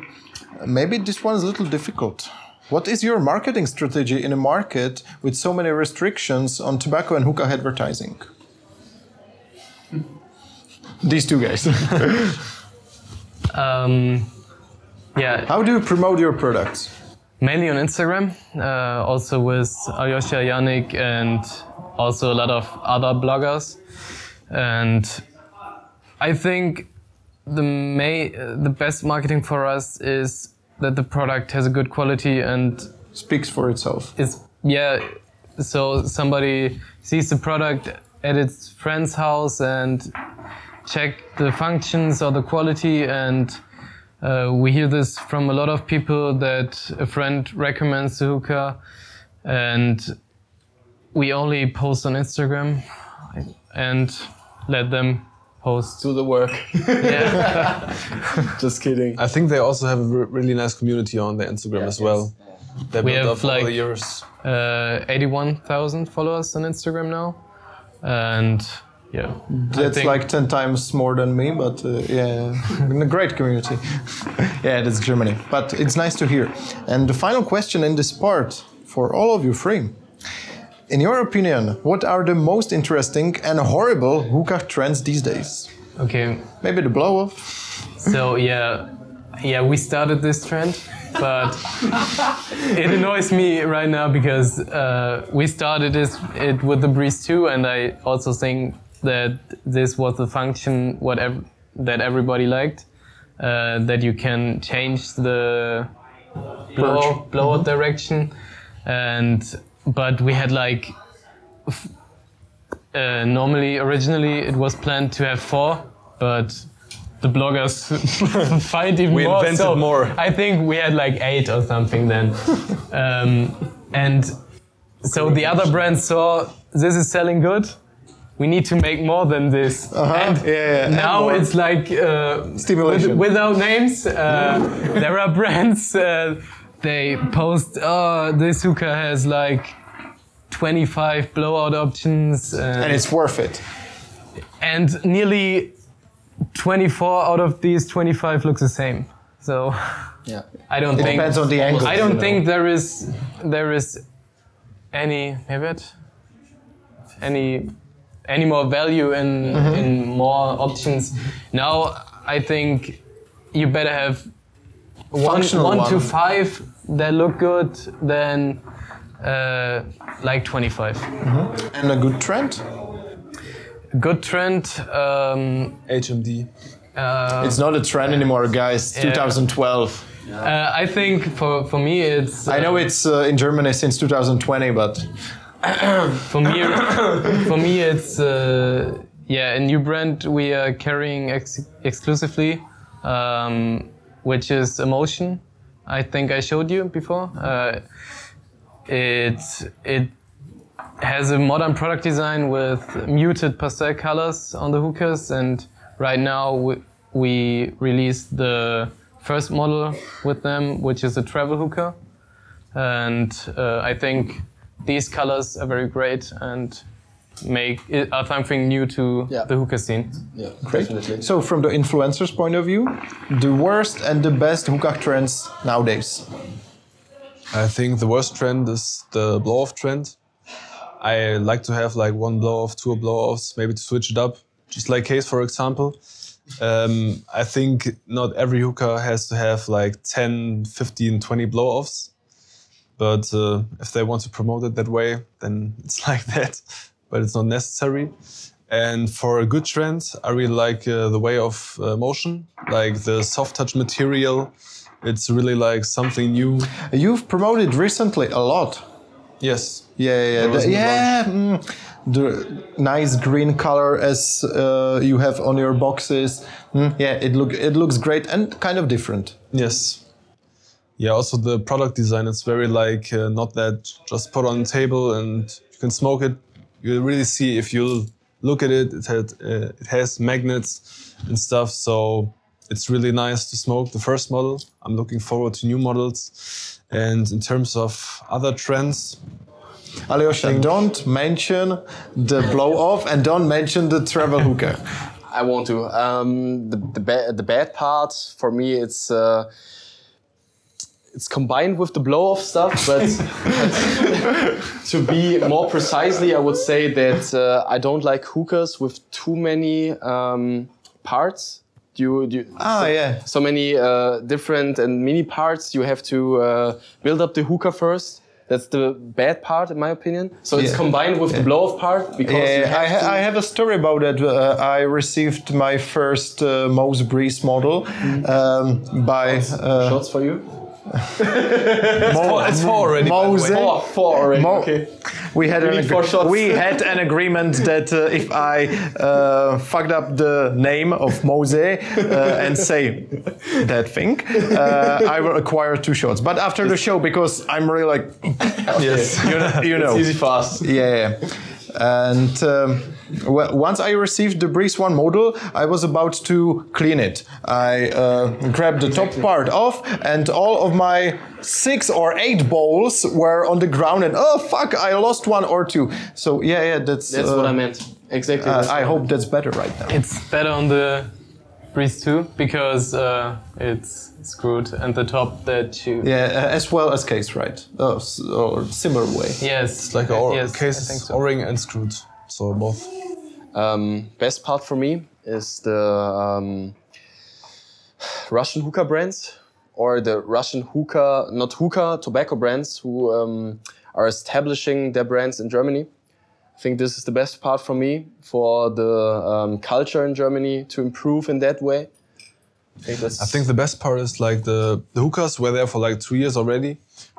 maybe this one is a little difficult. What is your marketing strategy in a market with so many restrictions on tobacco and hookah advertising? These two guys. Um, yeah, How do you promote your products? Mainly on Instagram, uh, also with Alyosha, Yannick, and also a lot of other bloggers. And I think the may the best marketing for us is that the product has a good quality and Speaks for itself. is yeah. So somebody sees the product at its friend's house and check the functions or the quality and uh, we hear this from a lot of people that a friend recommends the hookah and we only post on Instagram and let them post. Do the work. Yeah. Just kidding. I think they also have a really nice community on their Instagram as well. They We have, up over the like- years. uh, 81,000 followers on Instagram now. And yeah. I That's think- like 10 times more than me, but uh, yeah, in a great community. yeah, that's Germany. But it's nice to hear. And the final question in this part for all of you three. In your opinion, what are the most interesting and horrible hookah trends these days? Okay, Maybe the blow off? So yeah, yeah, we started this trend, but it annoys me right now because uh, we started this it with the Breeze 2, and I also think that this was the function whatever that everybody liked, uh, that you can change the blow blowout direction, and but we had like. Uh, normally, originally, it was planned to have four, but the bloggers find even We more. invented so more. I think we had like eight or something then. um, and so the other brands saw this is selling good. We need to make more than this. And yeah, yeah, now more. it's like uh, Stimulation. with- without names. Uh, there are brands. Uh, they post, oh, this hookah has like 25 blowout options. And it's worth it. and nearly 24 out of these 25 looks the same. So Yeah. I don't It think depends on the angle. I don't think there is there is any Mehrwert, any any more value in Mm-hmm. in more options. Now I think you better have one, Functional one to five that look good than uh, like 25. And a good trend? Good trend. Um, HMD. uh, It's not a trend anymore, guys. 2012. Uh, I think for, for me it's I know it's uh, in Germany since 2020, but for me for me it's uh, yeah a new brand we are carrying ex- exclusively, um, which is Emotion. I think I showed you before. Uh, it it has a modern product design with muted pastel colors on the hookahs, and right now we, we released the first model with them, which is a travel hookah, and uh, I think these colors are very great and make it are something new to Yeah. the hookah scene. Yeah. Great. Definitely. So, from the influencer's point of view, the worst and the best hookah trends nowadays. I think the worst trend is the blow off trend. I like to have like one blow off, two blow offs, maybe to switch it up. Just like Case, for example. Um, I think not every hookah has to have like 10, 15, 20 blow offs. But uh, if they want to promote it that way, then it's like that. But it's not necessary. And for a good trend, I really like uh, the way of uh, motion, like the soft touch material. It's really like something new. You've promoted recently a lot. Yes. Yeah, yeah, the yeah. mm, the nice green color as uh, you have on your boxes. Mm, yeah, it look it looks great and kind of different. Yes. Yeah. Also, the product design is very like uh, not that just put on the table and you can smoke it. You really see if you look at it. It had uh, it has magnets and stuff. So it's really nice to smoke the first model. I'm looking forward to new models. And in terms of other trends, Alyosha, don't mention the blow off and don't mention the travel hooker. I want to. Um, the the, ba- the bad part for me, it's uh, it's combined with the blow off stuff, but, but to be more precisely, I would say that uh, I don't like hookers with too many um, parts. Do you, do you, Ah, so, yeah. so many uh, different and mini parts. You have to uh, build up the hooker first. That's the bad part, in my opinion. So it's combined with the blow off part because you Yeah, have I, ha- I have a story about that. Uh, I received my first uh, Moze Breeze model um, by uh, shots for you. Four- it's four already. Moze. Four, four already. Mo- okay. We had We an need four we had an agreement that uh, if I uh, fucked up the name of Moze uh, and say that thing, uh, I will acquire two shots. But after the show, because I'm really like, Yes. you know, you know. It's easy fast. Yeah, yeah. And um, well, once I received the Breeze One model, I was about to clean it. I uh, grabbed the top part off, and all of my six or eight bowls were on the ground. And oh fuck, I lost one or two. So yeah, yeah, that's. That's uh, what I meant. Exactly. uh, I hope that's better right now. It's better on the Breeze 2 because uh, it's screwed and the top that you. Yeah, uh, as well as case, right? Uh, s- or similar way. Yes. It's like a or- yes, case I think so. O-ring and screwed. So both. Um, best part for me is the um, Russian hookah brands or the Russian hookah, not hookah, tobacco brands who um, are establishing their brands in Germany. I think this is the best part for me for the um, culture in Germany to improve in that way. I think. I think the best part is like the, the hookahs were there for like two years already,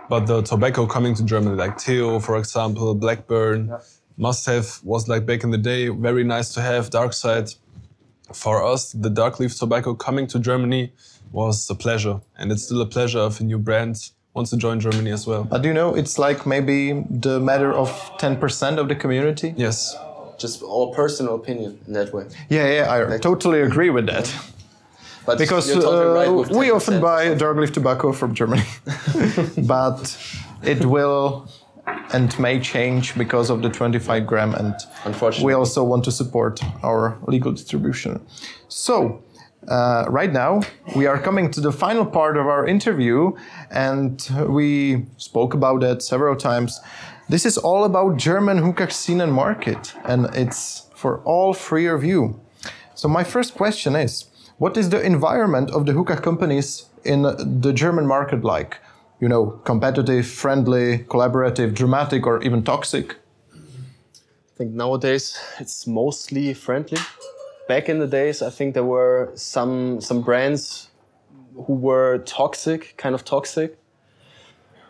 but the tobacco coming to Germany, like Theo, for example, Blackburn, Must Have was like back in the day, very nice to have. Dark Side. For us, the dark leaf tobacco coming to Germany was a pleasure, and it's still a pleasure if a new brand wants to join Germany as well. But you know, it's like maybe the matter of 10% of the community. Yes, just our personal opinion in that way. Yeah, yeah, I totally agree with that. But because you're totally uh, right with we often buy dark leaf tobacco from Germany, but it will and may change because of the 25 gram, and Unfortunately. we also want to support our legal distribution. So. Uh, right now, we are coming to the final part of our interview, and we spoke about that several times. This is all about German hookah scene and market, and it's for all of you. So my first question is, what is the environment of the hookah companies in the German market like? You know, competitive, friendly, collaborative, dramatic, or even toxic? I think nowadays it's mostly friendly. Back in the days, I think there were some some brands who were toxic, kind of toxic.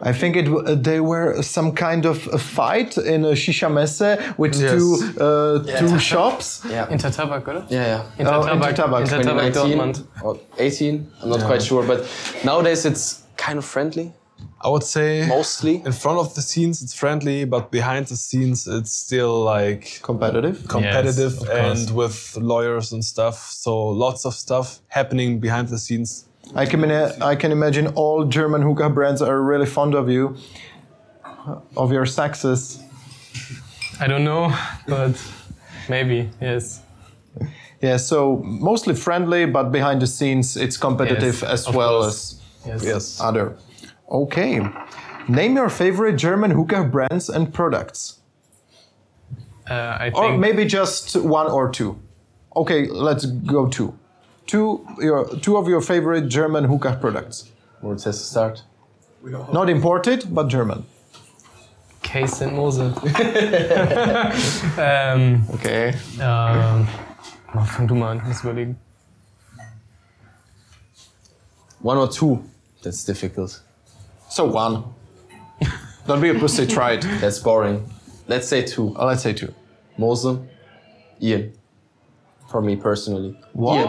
I think it uh, they were some kind of a fight in a shisha messe with Yes. two uh, two shops. Yeah, InterTabac, oder? yeah, yeah. InterTabac, InterTabac, InterTabac 2019 Dortmund. or 18. I'm not quite sure, but nowadays it's kind of friendly, I would say mostly. in front of the scenes it's friendly, but behind the scenes it's still like Competitive. competitive Yes, of course. and with lawyers and stuff. So lots of stuff happening behind the scenes. I can imagine, I can imagine all German hookah brands are really fond of you, of your success. I don't know, but maybe, yes. Yeah, so mostly friendly, but behind the scenes it's competitive Yes, as well course. as Yes. other. Okay. Name your favorite German hookah brands and products. Uh, I Or maybe just one or two. Okay, let's go two. Two your two of your favorite German hookah products. Where it says to start. Not imported, but German. Case and Moze. ähm, Okay. ähm, oh, fang du mal an, ich muss überlegen. One or two. That's difficult. So one. Don't be a pussy, try it. That's boring. Let's say two. Uh, let's say two. Moze, Ian. For me personally. What? Ian.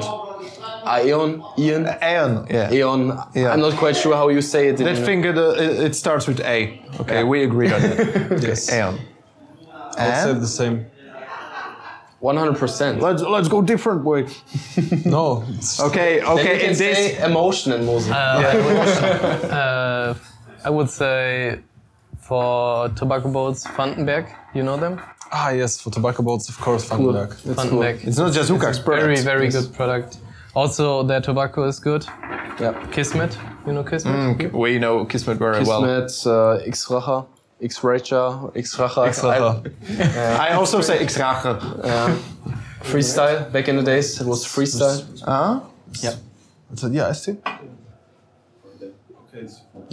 Ah, Ian. Ian. Aeon, yeah. Aeon. Yeah. I'm not quite sure how you say it. in- That finger, the, it, it starts with A. Okay, we agreed on that. Yes. Aeon. I would say And the same. 100%. let's let's go different way. No, it's Okay, Then you okay. can In this, say emotion and Moze. Uh, I would say for tobacco boats, Vandenberg. You know them? Ah, yes, for tobacco boats, of course, Vandenberg. Cool. Vandenberg. It's not just Hukax Very, very Yes. good product. Also, their tobacco is good. Yeah. Kismet, you know Kismet? Okay, We know Kismet very well. Kismet, uh, X-Racha, X-Racha, X-Racha. Extra. I also say X-Rache. Yeah. Freestyle, back in the days, it was freestyle. Ah? So, yeah, I see.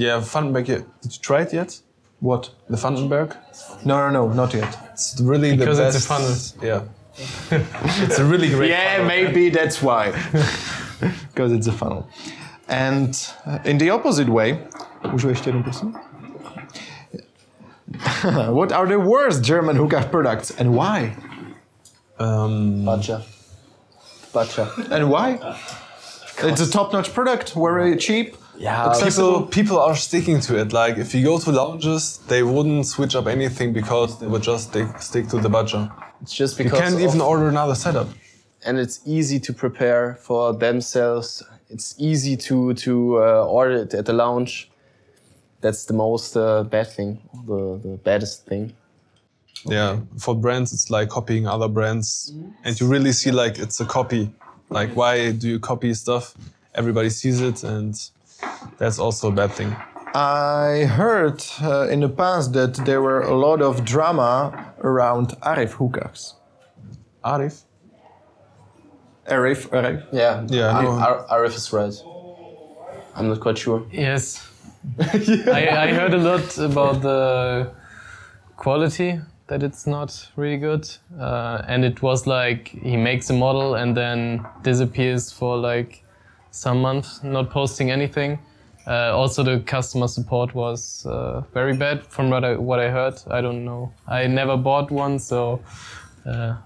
Yeah, Vandenberg. yeah. Did you try it yet? What? The Vandenberg? No, no, no, not yet. It's really Because the it's a funnel. Yeah. it's a really great. Yeah, funnel. maybe that's why. Because it's a funnel. And uh, in the opposite way, můžu ještě jednu prosím? what are the worst German hookah products and why? Um, Bacha. Bacha. And why? It's a top-notch product, very cheap. Yeah, people people are sticking to it. Like if you go to lounges, they wouldn't switch up anything because they would just stick, stick to the budget. it's just because You can't of- even order another setup. and it's easy to prepare for themselves. It's easy to to uh, order it at the lounge. That's the most uh, bad thing, the, the baddest thing. Yeah, for brands, it's like copying other brands, and you really see like it's a copy. Like, why do you copy stuff? Everybody sees it, and that's also a bad thing. I heard uh, in the past that there were a lot of drama around Arif hookahs. Arif? Arif, Arif. Yeah, Yeah, I no. Ar- Arif is right. I'm not quite sure. Yes. I, I heard a lot about the quality that it's not really good, uh, and it was like he makes a model and then disappears for like some months, not posting anything. Uh, also, the customer support was uh, very bad from what I, what I heard. I don't know. I never bought one, so uh,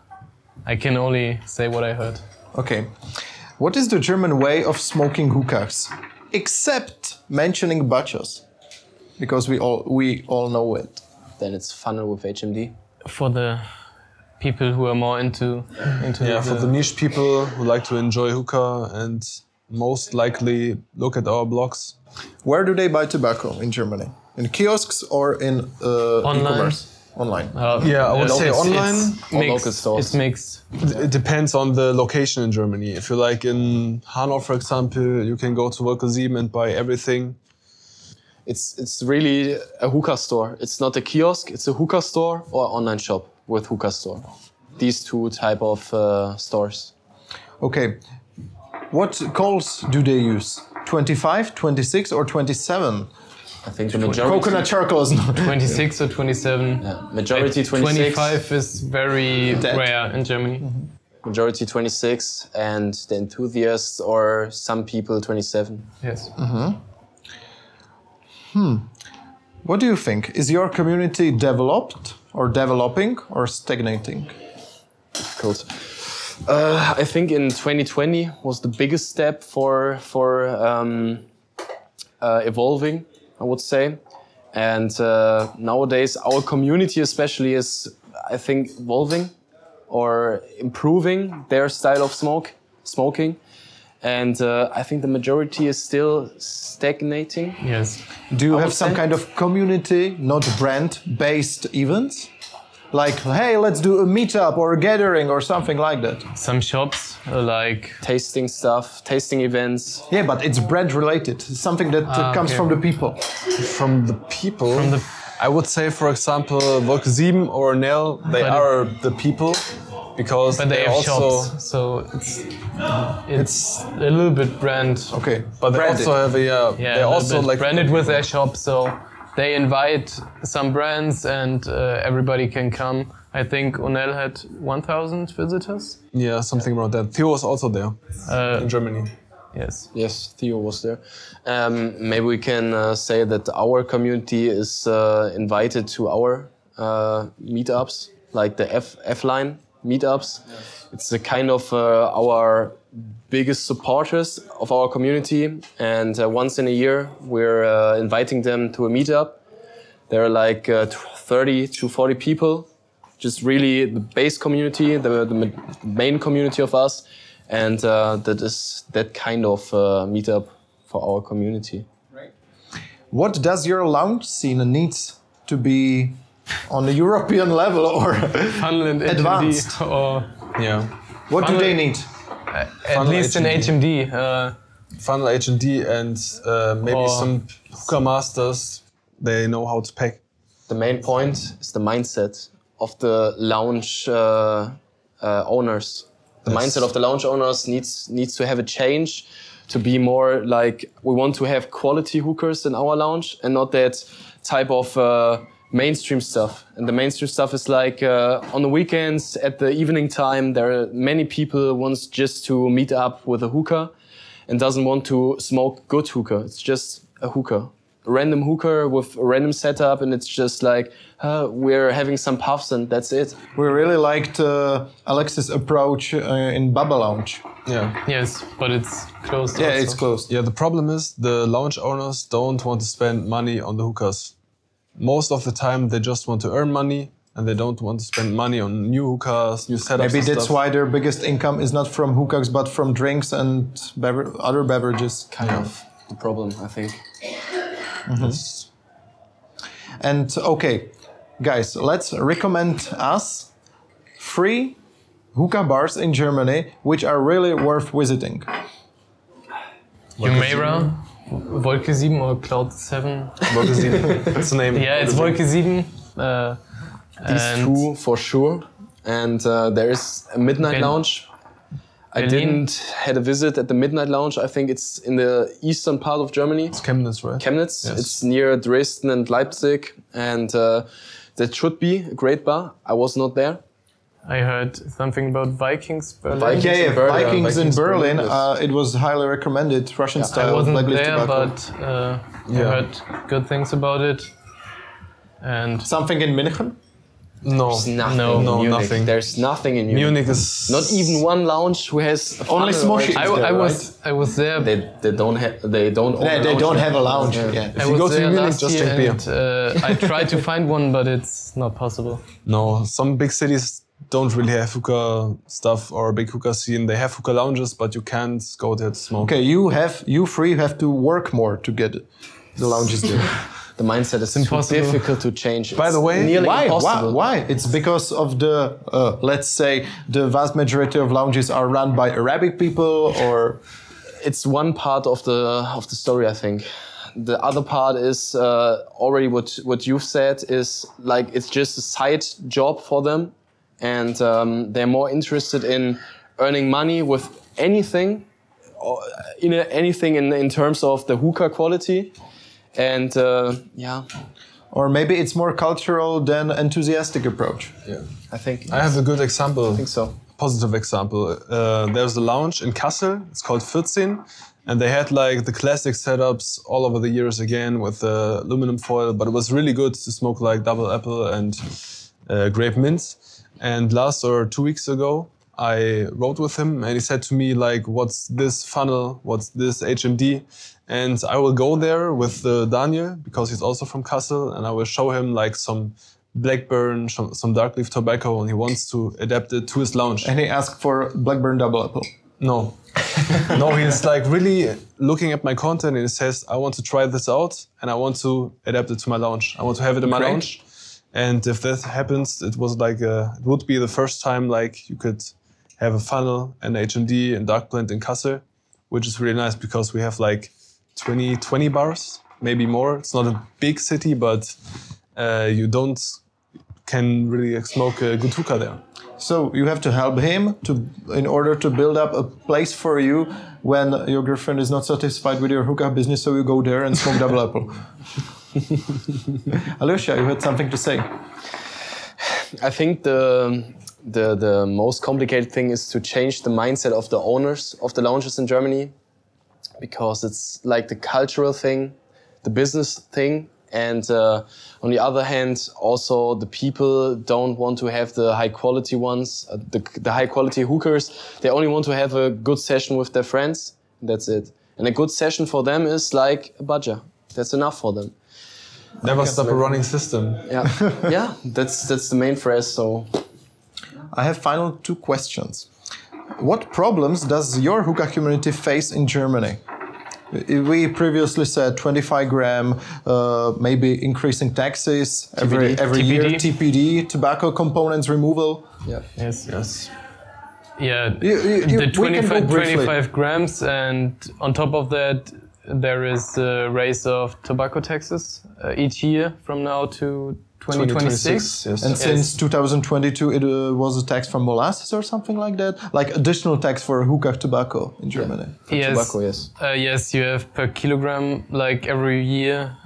I can only say what I heard. Okay. What is the German way of smoking hookahs? Except mentioning bachos. Because we all we all know it. Then it's funnel with HMD. For the people who are more into into Yeah, for the niche people who like to enjoy hookah and most likely look at our blogs. Where do they buy tobacco in Germany? In kiosks or in uh, Online. e-commerce? Online. Uh, Yeah, I would say it's- online. It's Or mixed. local stores. It's mixed. It depends on the location in Germany. If you're like in Hanau, for example, you can go to Wolke 7 and buy everything. It's it's really a hookah store. It's not a kiosk. It's a hookah store or online shop with hookah store. These two type of uh, stores. Okay. What coals do they use? 25, 26, or 27? I think the majority. Coconut charcoal is not. 26 or 27. Yeah, majority Like 26. 25 is very Dead. rare in Germany. Majority 26, and the enthusiasts or some people 27. Yes. Hmm. What do you think? Is your community developed or developing or stagnating? Difficult. Uh, I think in 2020 was the biggest step for for um, uh, evolving. I would say, and uh, nowadays our community especially is, I think, evolving or improving their style of smoke smoking, and uh, I think the majority is still stagnating. Yes. Do you I have some say- kind of community, not brand based events? Like, hey, let's do a meetup or a gathering or something like that. Some shops uh, like Tasting stuff, tasting events. Yeah, but it's brand related. Something that uh, comes okay. from the people. From the people, From the- I would say, for example, Wolke 7 or Nell, they But- are the people because but they have also. shops, so it's it's a little bit brand. Okay, But they branded. also have a yeah. Yeah, they a also bit like branded with their shop, so they invite some brands and uh, everybody can come. I think Onel had 1,000 visitors. yeah something around that. Theo was also there Uh, in Germany. yes. Yes, Theo was there. Um, maybe we can uh, say that our community is uh, invited to our uh, meetups, like the F, F line meetups. It's a kind of uh, our biggest supporters of our community, and uh, once in a year we're uh, inviting them to a meetup. There are like uh, 30 to 40 people, just really the base community, the, the main community of us, and uh, that is that kind of uh, meetup for our community. What does your lounge scene needs to be on the European level or Advanced. Or Yeah. what do they need? At Funnel least in HMD. HMD. Uh, Funnel HMD uh, maybe Or- some hookah masters. They know how to pack. The main point is the mindset of the lounge uh, uh, owners. The Yes. mindset of the lounge owners needs needs to have a change to be more like we want to have quality hookers in our lounge and not that type of uh, mainstream stuff. And the mainstream stuff is like uh, on the weekends at the evening time. There are many people wants just to meet up with a hookah and doesn't want to smoke good hookah. It's just a hookah. A random hooker with a random setup, and it's just like uh, we're having some puffs, and that's it. We really liked uh, Alex's approach uh, in Baba Lounge. Yeah. yes, but it's closed. Yeah, also. it's closed. Yeah, the problem is the lounge owners don't want to spend money on the hookahs. Most of the time, they just want to earn money and they don't want to spend money on new hookahs, new setups. Maybe and that's stuff. why their biggest income is not from hookahs but from drinks and bever- other beverages. Kind of the problem, I think. Mm-hmm. Yes. And okay, guys, let's recommend us three hookah bars in Germany which are really worth visiting. Jumeirah, Wolke 7 or Cloud 7. That's the name. Yeah, it's Wolke 7. Uh, These two for sure. And uh, there is a midnight Ben- lounge. I Berlin. didn't had a visit at the midnight lounge. I think it's in the eastern part of Germany. It's Chemnitz, right? Chemnitz. Yes. It's near Dresden and Leipzig, and uh, that should be a great bar. I was not there. I heard something about Vikings Berlin. Vikings. Yeah, yeah, in Berlin, Vikings, in Berlin. Berlin, yes. Uh, it was highly recommended. Russian I style wasn't black leaf there, tobacco. but uh, I heard good things about it. And Something in München. No. There's nothing No, in no, Munich. nothing. There's nothing in Munich. Munich is Not even one lounge who has Only funnel or Smoshi. there, I was I was there. They, they don't have. They don't. own Yeah, a they lounge don't have a lounge. Yeah. Yeah. I you go to Munich, just year drink and uh, I tried to find one, but it's not possible. No, some big cities don't really have hookah stuff or a big hookah scene. They have hookah lounges, but you can't go there to smoke. Okay, you have you three have to work more to get the lounges there. The mindset is impossible. too difficult to change. By It's the way, nearly why? Why? Why? It's because of the uh, let's say the vast majority of lounges are run by Arabic people or it's one part of the of the story i think the other part is uh, already what what you've said is like it's just a side job for them and um, they're more interested in earning money with anything or in a, anything in, in terms of the hookah quality and uh, yeah or maybe it's more cultural than enthusiastic approach. Yeah. i think I have a good example. I think so positive example. Uh, there's a lounge in Kassel. It's called 14. And they had like the classic setups all over the years again with uh, aluminum foil, but it was really good to smoke like double apple and uh, grape mint. And last or two weeks ago, I wrote with him and he said to me like, what's this funnel? What's this HMD? And I will go there with uh, Daniel because he's also from Kassel and I will show him like some Blackburn, some, some dark leaf tobacco, and he wants to adapt it to his lounge. And he asked for Blackburn Double Apple. No. no, he's like really looking at my content and he says, I want to try this out and I want to adapt it to my lounge. I want to have it in my Great. lounge. And if that happens, it was like a, it would be the first time like you could have a funnel and HMD and dark blend in Kassel, which is really nice because we have like 20, 20 bars, maybe more. It's not a big city, but uh, you don't can really smoke a good hookah there. So you have to help him to in order to build up a place for you when your girlfriend is not satisfied with your hookah business. So you go there and smoke double apple. Alyosha, you had something to say. I think the the the most complicated thing is to change the mindset of the owners of the lounges in Germany, because it's like the cultural thing, the business thing, and uh, on the other hand, also the people don't want to have the high quality ones, uh, the the high quality hookers. They only want to have a good session with their friends. That's it. And a good session for them is like a budget. That's enough for them. Never stop a running system. Yeah, yeah. That's that's the main phrase. So I have final two questions. What problems does your hookah community face in Germany? We previously said 25 gram, uh, maybe increasing taxes every TPD. every year. TPD. TPD, tobacco components removal. Yeah. Yes. Yes. Yeah. You- you- you- the we can go 25, 25 grams, and on top of that, there is the raise of tobacco taxes uh, each year from now to 2026. yes. And Yes. since 2022, it uh, was a tax from molasses or something like that, like additional tax for hookah tobacco in Germany. Yes. Tobacco, yes. Uh, yes, you have per kilogram, like every year,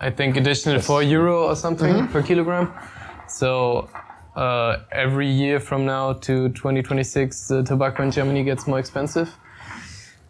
I think additional four euro or something Mm-hmm. per kilogram. So uh, every year from now to 2026, the tobacco in Germany gets more expensive.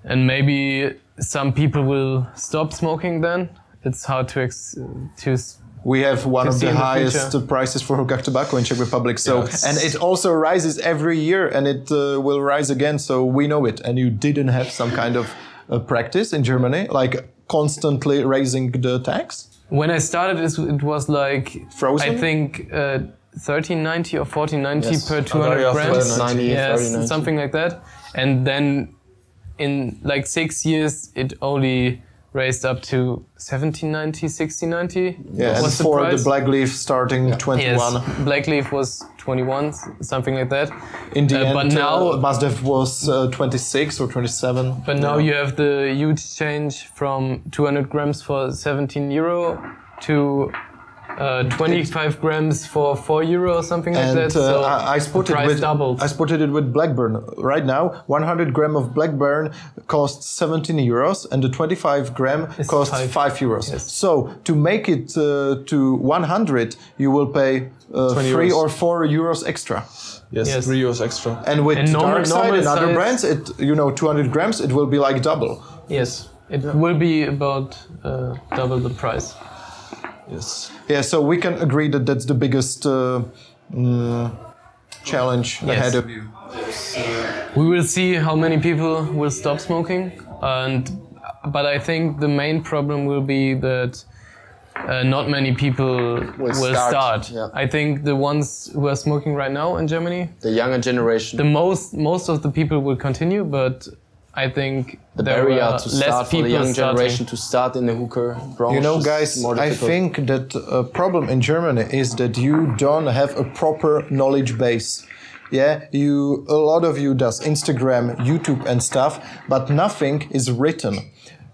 And maybe some people will stop smoking then. It's hard to, ex- to s- We have one of the in the highest future. prices for hookah tobacco in Czech Republic. So, Yes. and it also rises every year, and it uh, will rise again. So we know it. And you didn't have some kind of uh, practice in Germany, like constantly raising the tax. When I started, it it was like Frozen? I think uh, 1390 or 1490 Yes. per 200 yeah, grams. 1290, yes, 3090. something like that. And then in like six years, it only raised up to 1790, 1690. Yeah, and was the for the black leaf starting 21. Yes, black leaf was 21, something like that. In the Uh, end, but uh, now- Mazda was uh, 26 or 27. But now you have the huge change from 200 grams for 17 euro to uh, 25 grams for 4 euro or something like that. uh, so I, I the spotted price with doubled. I spotted it with Blackburn. Right now, 100 gram of Blackburn costs 17 euros, and the 25 gram Is costs five. 5 euros. Yes. So to make it uh, to 100, you will pay uh, three euros. or four euros extra. Yes, Yes. three euros extra. And with And normal- Dark Side and other size- brands, it you know 200 grams, it will be like double. yes, it will be about uh, double the price. Yes. Yeah, so we can agree that that's the biggest uh, mm, challenge ahead of you. We will see how many people will stop smoking, and but I think the main problem will be that uh, not many people will, start, start. yeah. I think the ones who are smoking right now in Germany, The younger generation. the most most of the people will continue, but I think the there barrier are to less start for the people young starting. generation to start in the hooker branch. You know, is guys, more I think that a problem in Germany is that you don't have a proper knowledge base. Yeah, you a lot of you does Instagram, YouTube, and stuff, but nothing is written.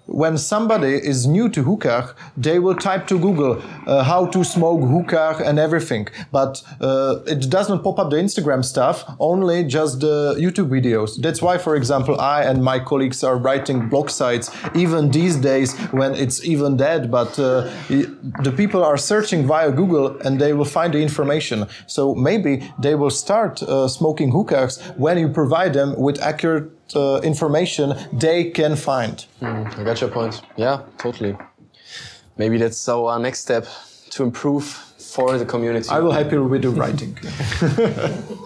When somebody is new to hookah, they will type to Google uh, how to smoke hookah and everything, but uh, it doesn't pop up the Instagram stuff, only just the YouTube videos. That's why, for example, I and my colleagues are writing blog sites even these days when it's even dead, but uh, the people are searching via Google and they will find the information. So maybe they will start uh, smoking hookahs when you provide them with accurate uh, information they can find. I got your point. Yeah, totally. Maybe that's our next step to improve for the community. I will help you with the writing.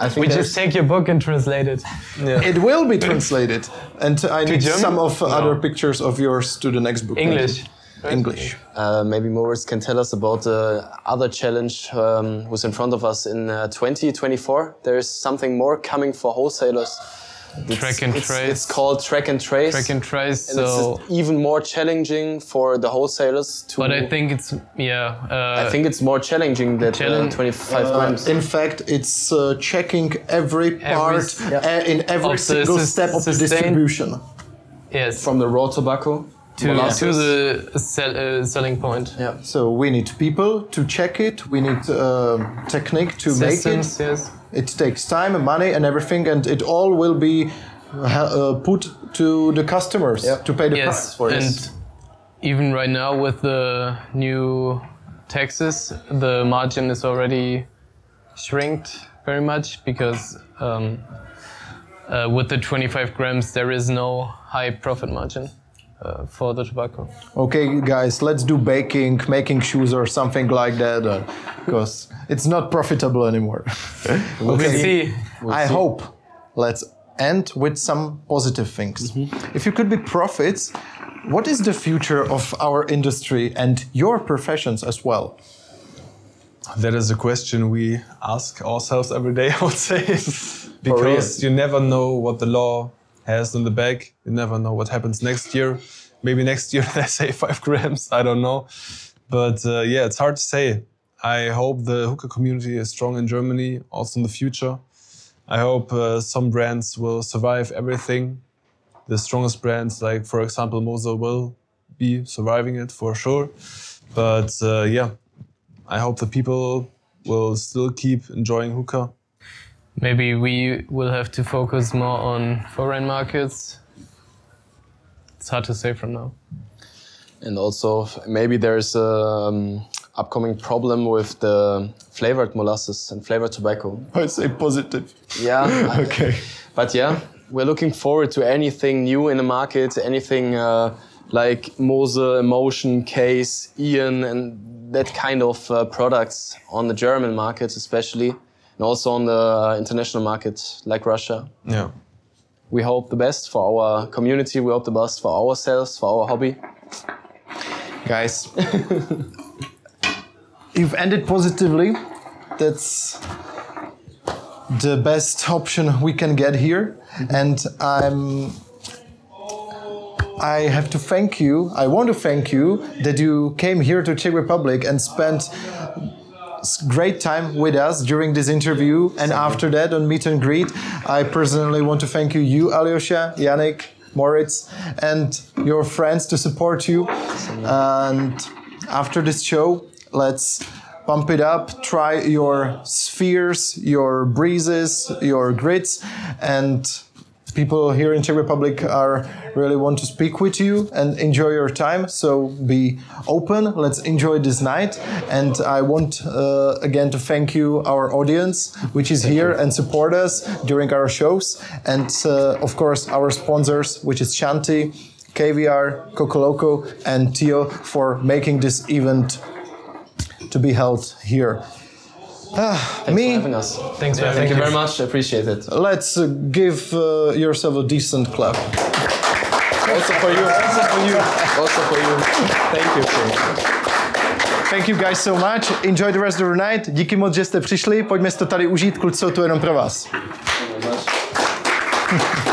I think We just take your book and translate it. it will be translated, and I need German? some of No. other pictures of yours to the next book. English. English. Uh, maybe Moritz can tell us about the other challenge um, who's in front of us in uh, 2024. There is something more coming for wholesalers. It's, Track and it's, trace. It's called track and trace. Track and trace. and So, it's even more challenging for the wholesalers to. but I think it's yeah. Uh, I think it's more challenging than uh, 25 Uh, grams. in fact, it's uh, checking every part s- uh, in every single step of the distribution. yes. from the raw tobacco to, to the sell, uh, selling point. yeah. So we need people to check it. We need um technique to Systems, make yes. it. It takes time, and money, and everything, and it all will be uh, put to the customers Yep. to pay the Yes, price for it. and it. even right now with the new taxes, the margin is already shrinked very much because um, uh, with the 25 grams there is no high profit margin uh, for the tobacco. Okay, guys, let's do baking, making shoes, or something like that, because it's not profitable anymore. We'll see. I hope. Let's end with some positive things. If you could be prophets, what is the future of our industry and your professions as well? That is a question we ask ourselves every day, I would say. because you never know what the law has in the bag. You never know what happens next year. maybe next year they say five grams. I don't know, but uh, yeah, it's hard to say. I hope the hookah community is strong in Germany also in the future. I hope uh, some brands will survive everything. The strongest brands, like for example Moser, will be surviving it for sure. But uh, yeah, I hope the people will still keep enjoying hookah. Maybe we will have to focus more on foreign markets. It's hard to say from now. And also, maybe there's a um, upcoming problem with the flavored molasses and flavored tobacco. I say positive. Yeah. Okay. But yeah, we're looking forward to anything new in the market, anything uh, like Moze, Emotion, Case, Ian, and that kind of uh, products on the German market, especially, and also on the international market, like Russia. Yeah. We hope the best for our community. We hope the best for ourselves, for our hobby. Guys, you've ended positively. That's the best option we can get here. And I'm I have to thank you. I want to thank you that you came here to Czech Republic and spent s- great time with us during this interview and after that on meet and greet. I personally want to thank you, you Alyosha, Yannick, Moritz, and your friends to support you. And after this show, let's pump it up. Try your spheres, your breezes, your grits, and people here in Czech Republic are really want to speak with you and enjoy your time. So be open. Let's enjoy this night. And I want uh, again to thank you, our audience, which is here and support us during our shows, and uh, of course our sponsors, which is Shanti. KVR, Cocoloco, and Tio for making this event to be held here. Ah, Thanks me, for having us. Thanks for Thank having you very much. I appreciate it. let's uh, give uh, yourself a decent clap. Also for you. Also for you. Also for you. Thank you. Thank you guys so much. Enjoy the rest of the night. Díky moc, že jste přišli. Pojďme si to tady užít. Kluci jsou tu jenom pro vás. Thank you very much.